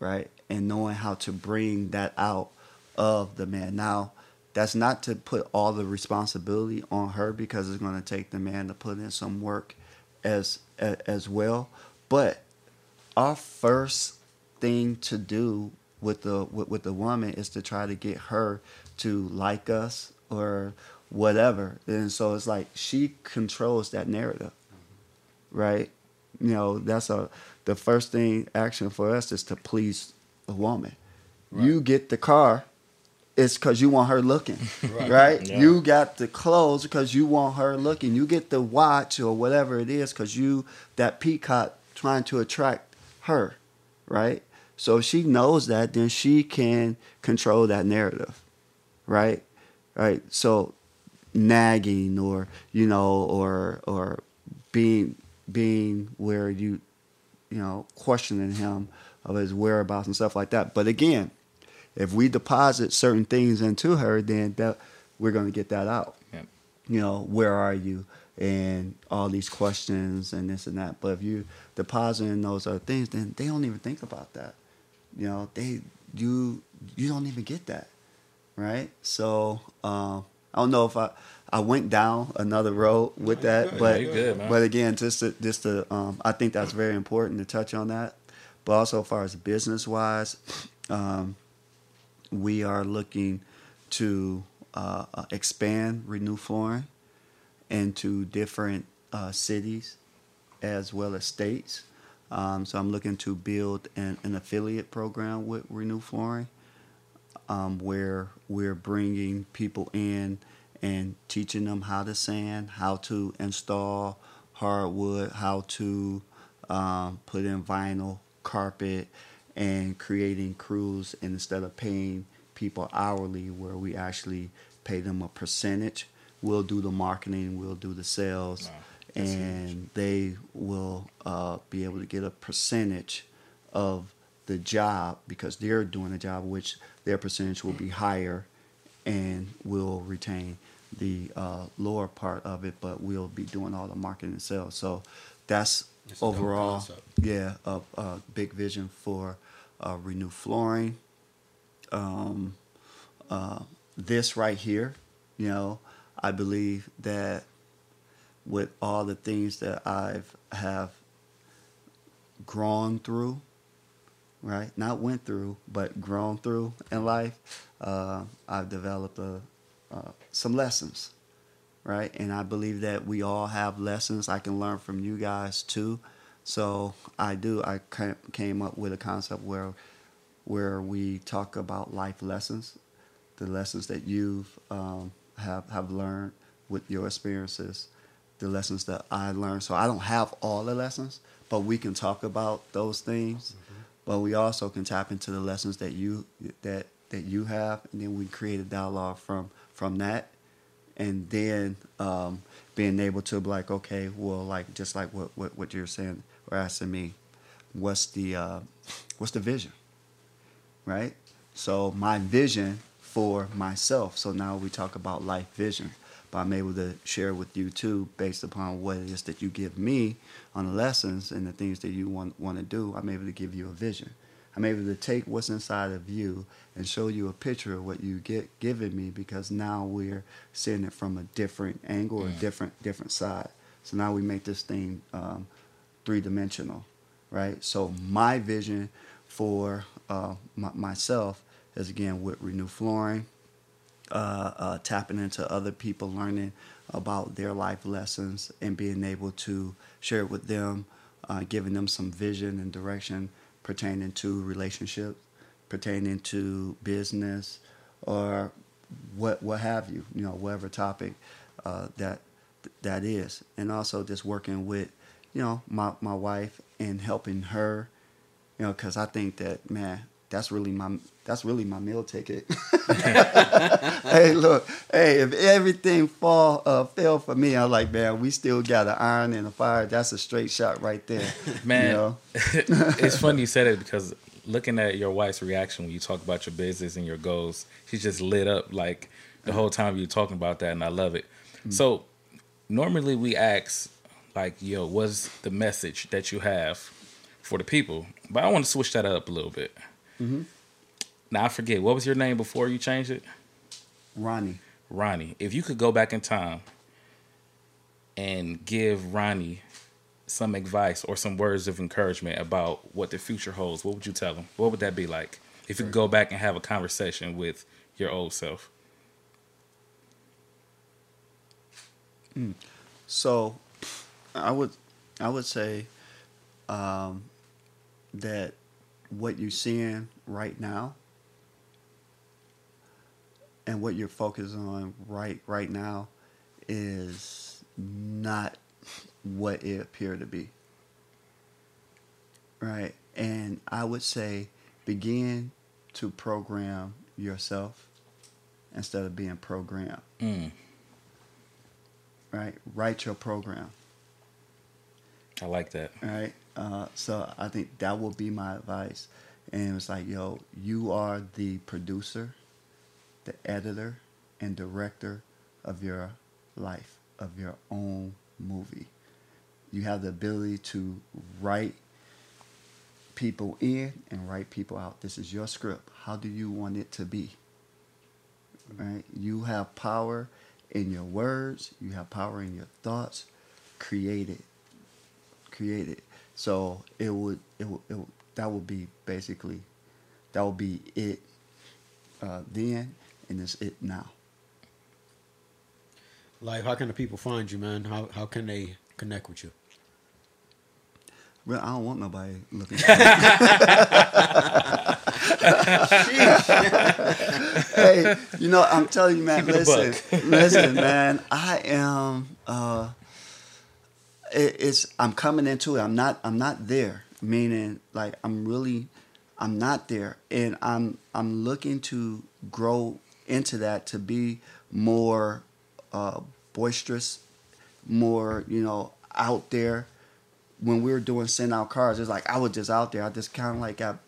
right? And knowing how to bring that out of the man. Now, that's not to put all the responsibility on her because it's going to take the man to put in some work as as well. But our first thing to do with the with, with the woman is to try to get her to like us or whatever. And so it's like she controls that narrative, right? You know, that's a the first thing action for us is to please a woman. Right. You get the car, it's because you want her looking, right? right? Yeah. You got the clothes because you want her looking. You get the watch or whatever it is because you that peacock trying to attract her, right? So if she knows that, then she can control that narrative right? Right. So nagging or you know or or being being where you you know questioning him of his whereabouts and stuff like that. But again, if we deposit certain things into her, then that we're going to get that out. Yep. You know, where are you? And all these questions and this and that. But if you deposit in those other things, then they don't even think about that. You know, they you you don't even get that right? So um, I don't know if I I went down another road with that, but good, but again, just to, just to um, I think that's very important to touch on that. But also, as far as business wise, um, we are looking to uh, uh, expand Renew Flooring into different uh, cities as well as states. Um, so I'm looking to build an, an affiliate program with Renew Flooring um, where we're bringing people in and teaching them how to sand, how to install hardwood, how to um, put in vinyl, carpet, and creating crews. And instead of paying people hourly, where we actually pay them a percentage, we'll do the marketing, we'll do the sales, wow, and they will uh, be able to get a percentage of the job because they're doing a job which their percentage will be higher and we'll retain the uh, lower part of it, but we'll be doing all the marketing and sales. So that's it's overall, yeah, a, a, big vision for uh, Renew Flooring. Um, uh, this right here, you know, I believe that with all the things that I've have grown through right? Not went through, but grown through in life. Uh, I've developed a, uh, some lessons, right? And I believe that we all have lessons I can learn from you guys too. So I do. I came up with a concept where where we talk about life lessons, the lessons that you've um, have have learned with your experiences, the lessons that I learned. So I don't have all the lessons, but we can talk about those things. Mm-hmm but we also can tap into the lessons that you that that you have, and then we create a dialogue from from that, and then um, being able to be like, okay, well, like just like what what, what you're saying or asking me, what's the uh, what's the vision, right? So my vision for myself. So now we talk about life vision but I'm able to share with you too, based upon what it is that you give me on the lessons and the things that you want want to do. I'm able to give you a vision. I'm able to take what's inside of you and show you a picture of what you get given me because now we're seeing it from a different angle, mm. a different different side. So now we make this thing um, three dimensional, right? So my vision for uh, my, myself is again with Renew Flooring, uh, uh, tapping into other people, learning about their life lessons, and being able to share it with them, uh, giving them some vision and direction pertaining to relationships, pertaining to business, or what what have you, you know, whatever topic uh, that that is, and also just working with, you know, my my wife and helping her, you know, because I think that man, that's really my that's really my meal ticket. hey, look, hey, if everything fall uh, fell for me, I'm like, man, we still got an iron and a fire. That's a straight shot right there, Man, You know? it's funny you said it because looking at your wife's reaction when you talk about your business and your goals, she's just lit up like the whole time you're talking about that, and I love it. So normally we ask like, "Yo, what's the message that you have for the people?" But I want to switch that up a little bit. Mm-hmm. Now I forget what was your name before you changed it. Ronnie. Ronnie, if you could go back in time and give Ronnie some advice or some words of encouragement about what the future holds, what would you tell him? What would that be like? If you could go back and have a conversation with your old self. Mm. So, I would, I would say, um, that what you're seeing right now, and what you're focused on right right now, is not what it appeared to be. Right, and I would say, begin to program yourself instead of being programmed. Mm, Right, write your program. I like that. right? Uh, so I think that will be my advice. And it's like, yo, you are the producer, the editor, and director of your life, of your own movie. You have the ability to write people in and write people out. This is your script. How do you want it to be? Right? You have power in your words, you have power in your thoughts. Create it create it. So it would, it would, it would that would be basically, that would be it uh, then, and it's it now. Like, how can the people find you, man? How how can they connect with you? Well, I don't want nobody looking. hey, you know, I'm telling you, man. Keep Listen, listen, man. I am. Uh, it's. I'm coming into it. I'm not. I'm not there. Meaning, like, I'm really. I'm not there, and I'm. I'm looking to grow into that to be more uh, boisterous, more. You know, out there. When we were doing SendOutCards, it's like I was just out there. I just kind of like got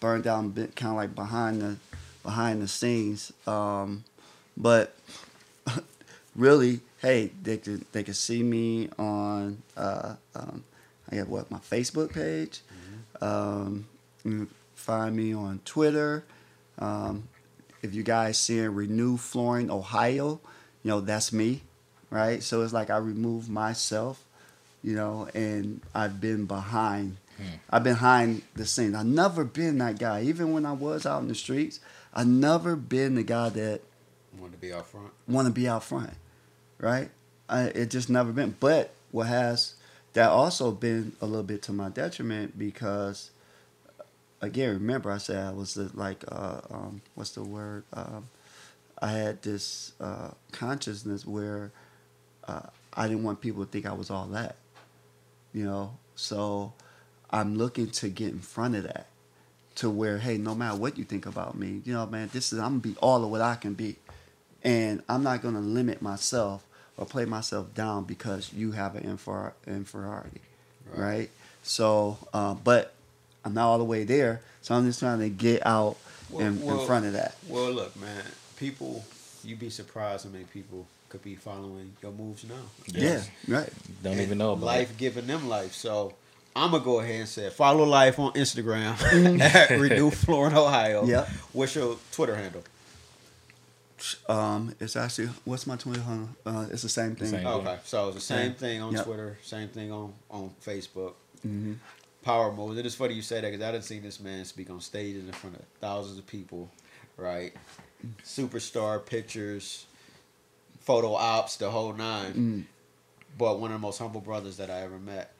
burned down, kind of like behind the behind the scenes. Um, but really, hey, they could they could see me on uh, um, I got what my Facebook page. Um, you can find me on Twitter. Um, if you guys seeing Renew Flooring Ohio, you know that's me, right? So it's like I remove myself, you know, and I've been behind. I've been behind the scenes. I've never been that guy. Even when I was out in the streets, I've never been the guy that Want to be out front? want to be out front, right? I, it just never been. But what has that also been a little bit to my detriment because, again, remember I said I was like, uh, um, what's the word? Um, I had this uh, consciousness where uh, I didn't want people to think I was all that, you know. So I'm looking to get in front of that, to where hey, no matter what you think about me, you know, man, this is I'm gonna be all of what I can be, and I'm not gonna limit myself or play myself down because you have an infer- inferiority, Right. right? So, uh, but I'm not all the way there, so I'm just trying to get out Well- in, well- in front of that. Well, look, man. People, you'd be surprised how many people could be following your moves now. Yes. Yeah, right. Don't And even know about life it. giving them life. So I'm gonna go ahead and say follow life on Instagram at Renew Flooring, Ohio. Yep. What's your Twitter handle? Um, it's actually what's my Twitter handle? Uh, it's the same thing. Same. Okay, so it's the same Yeah. thing on Yep. Twitter, same thing on on Facebook. hmm Power moves. It is funny you say that because I didn't see this man speak on stages in front of thousands of people, right? Superstar pictures, photo ops, the whole nine. Mm. But one of the most humble brothers that I ever met,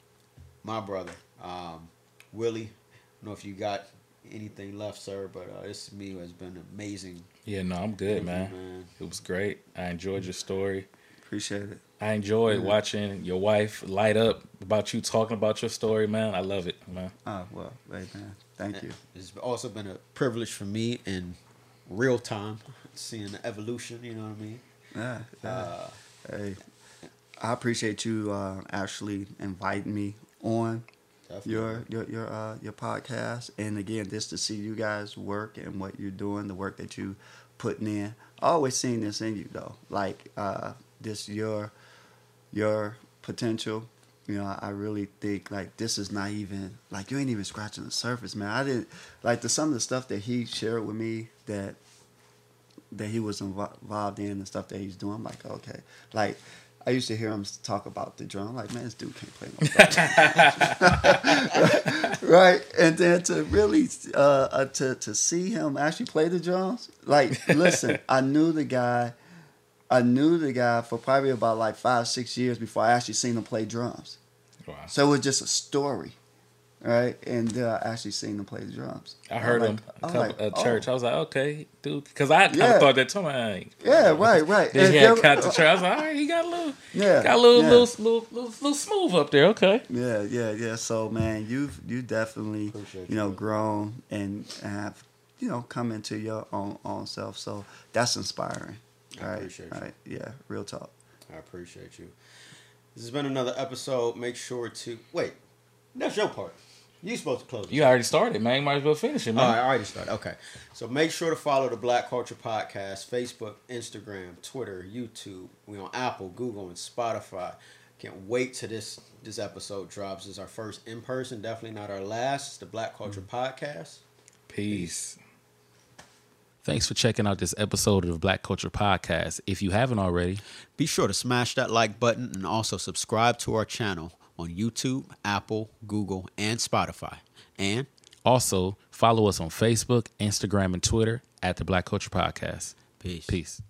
my brother, um, Willie. I don't know if you got anything left, sir, but uh, this to me has been amazing. Yeah, no, I'm good, interview, man. It was great. I enjoyed your story. Appreciate it. I enjoyed Mhm. watching your wife light up about you talking about your story, man. I love it, man. Oh well, hey man, thank you. It's also been a privilege for me in real time seeing the evolution. You know what I mean? Yeah. yeah. Uh, hey, I appreciate you uh, actually inviting me on definitely. your your your uh, your podcast, and again, just to see you guys work and what you're doing, the work that you putting in. I always seen this in you though, like uh, this your your potential. You know, I really think like this is not even like you ain't even scratching the surface, man. I didn't like the some of the stuff that he shared with me that that he was involved in and stuff that he's doing. I'm like, okay, like. I used to hear him talk about the drum. I'm like, man, this dude can't play no drum. right? And then to really uh, uh, to to see him actually play the drums, like, listen, I knew the guy. I knew the guy for probably about like five, six years before I actually seen him play drums. Wow. So it was just a story, right? And uh, I actually seen him play the drums. I heard I'm him like- a I'm couple like, at oh. church. I was like, okay, dude, because I kind of Yeah. thought that too. Man, Yeah, right, right. Then And he had there- got to church. I was like, all right, he got a little, Yeah, got a little, yeah. little, little, little, little smooth up there. Okay. Yeah, yeah, yeah. So man, you've you definitely Appreciate you know you. grown and have you know come into your own own self. So that's inspiring. I right, appreciate you. right. Yeah, real talk. I appreciate you. This has been another episode. Make sure to wait. That's your part. You supposed to close. it. You already started, man. You might as well finish it, man. All right, I already started. Okay. So make sure to follow the Black Culture Podcast, Facebook, Instagram, Twitter, YouTube. We on Apple, Google, and Spotify. Can't wait till this this episode drops. This is our first in person, definitely not our last. It's the Black Culture mm. Podcast. Peace. Thanks for checking out this episode of the Black Culture Podcast. If you haven't already, Be sure to smash that like button and also subscribe to our channel on YouTube, Apple, Google, and Spotify. And also follow us on Facebook, Instagram, and Twitter at the Black Culture Podcast. peace. Peace.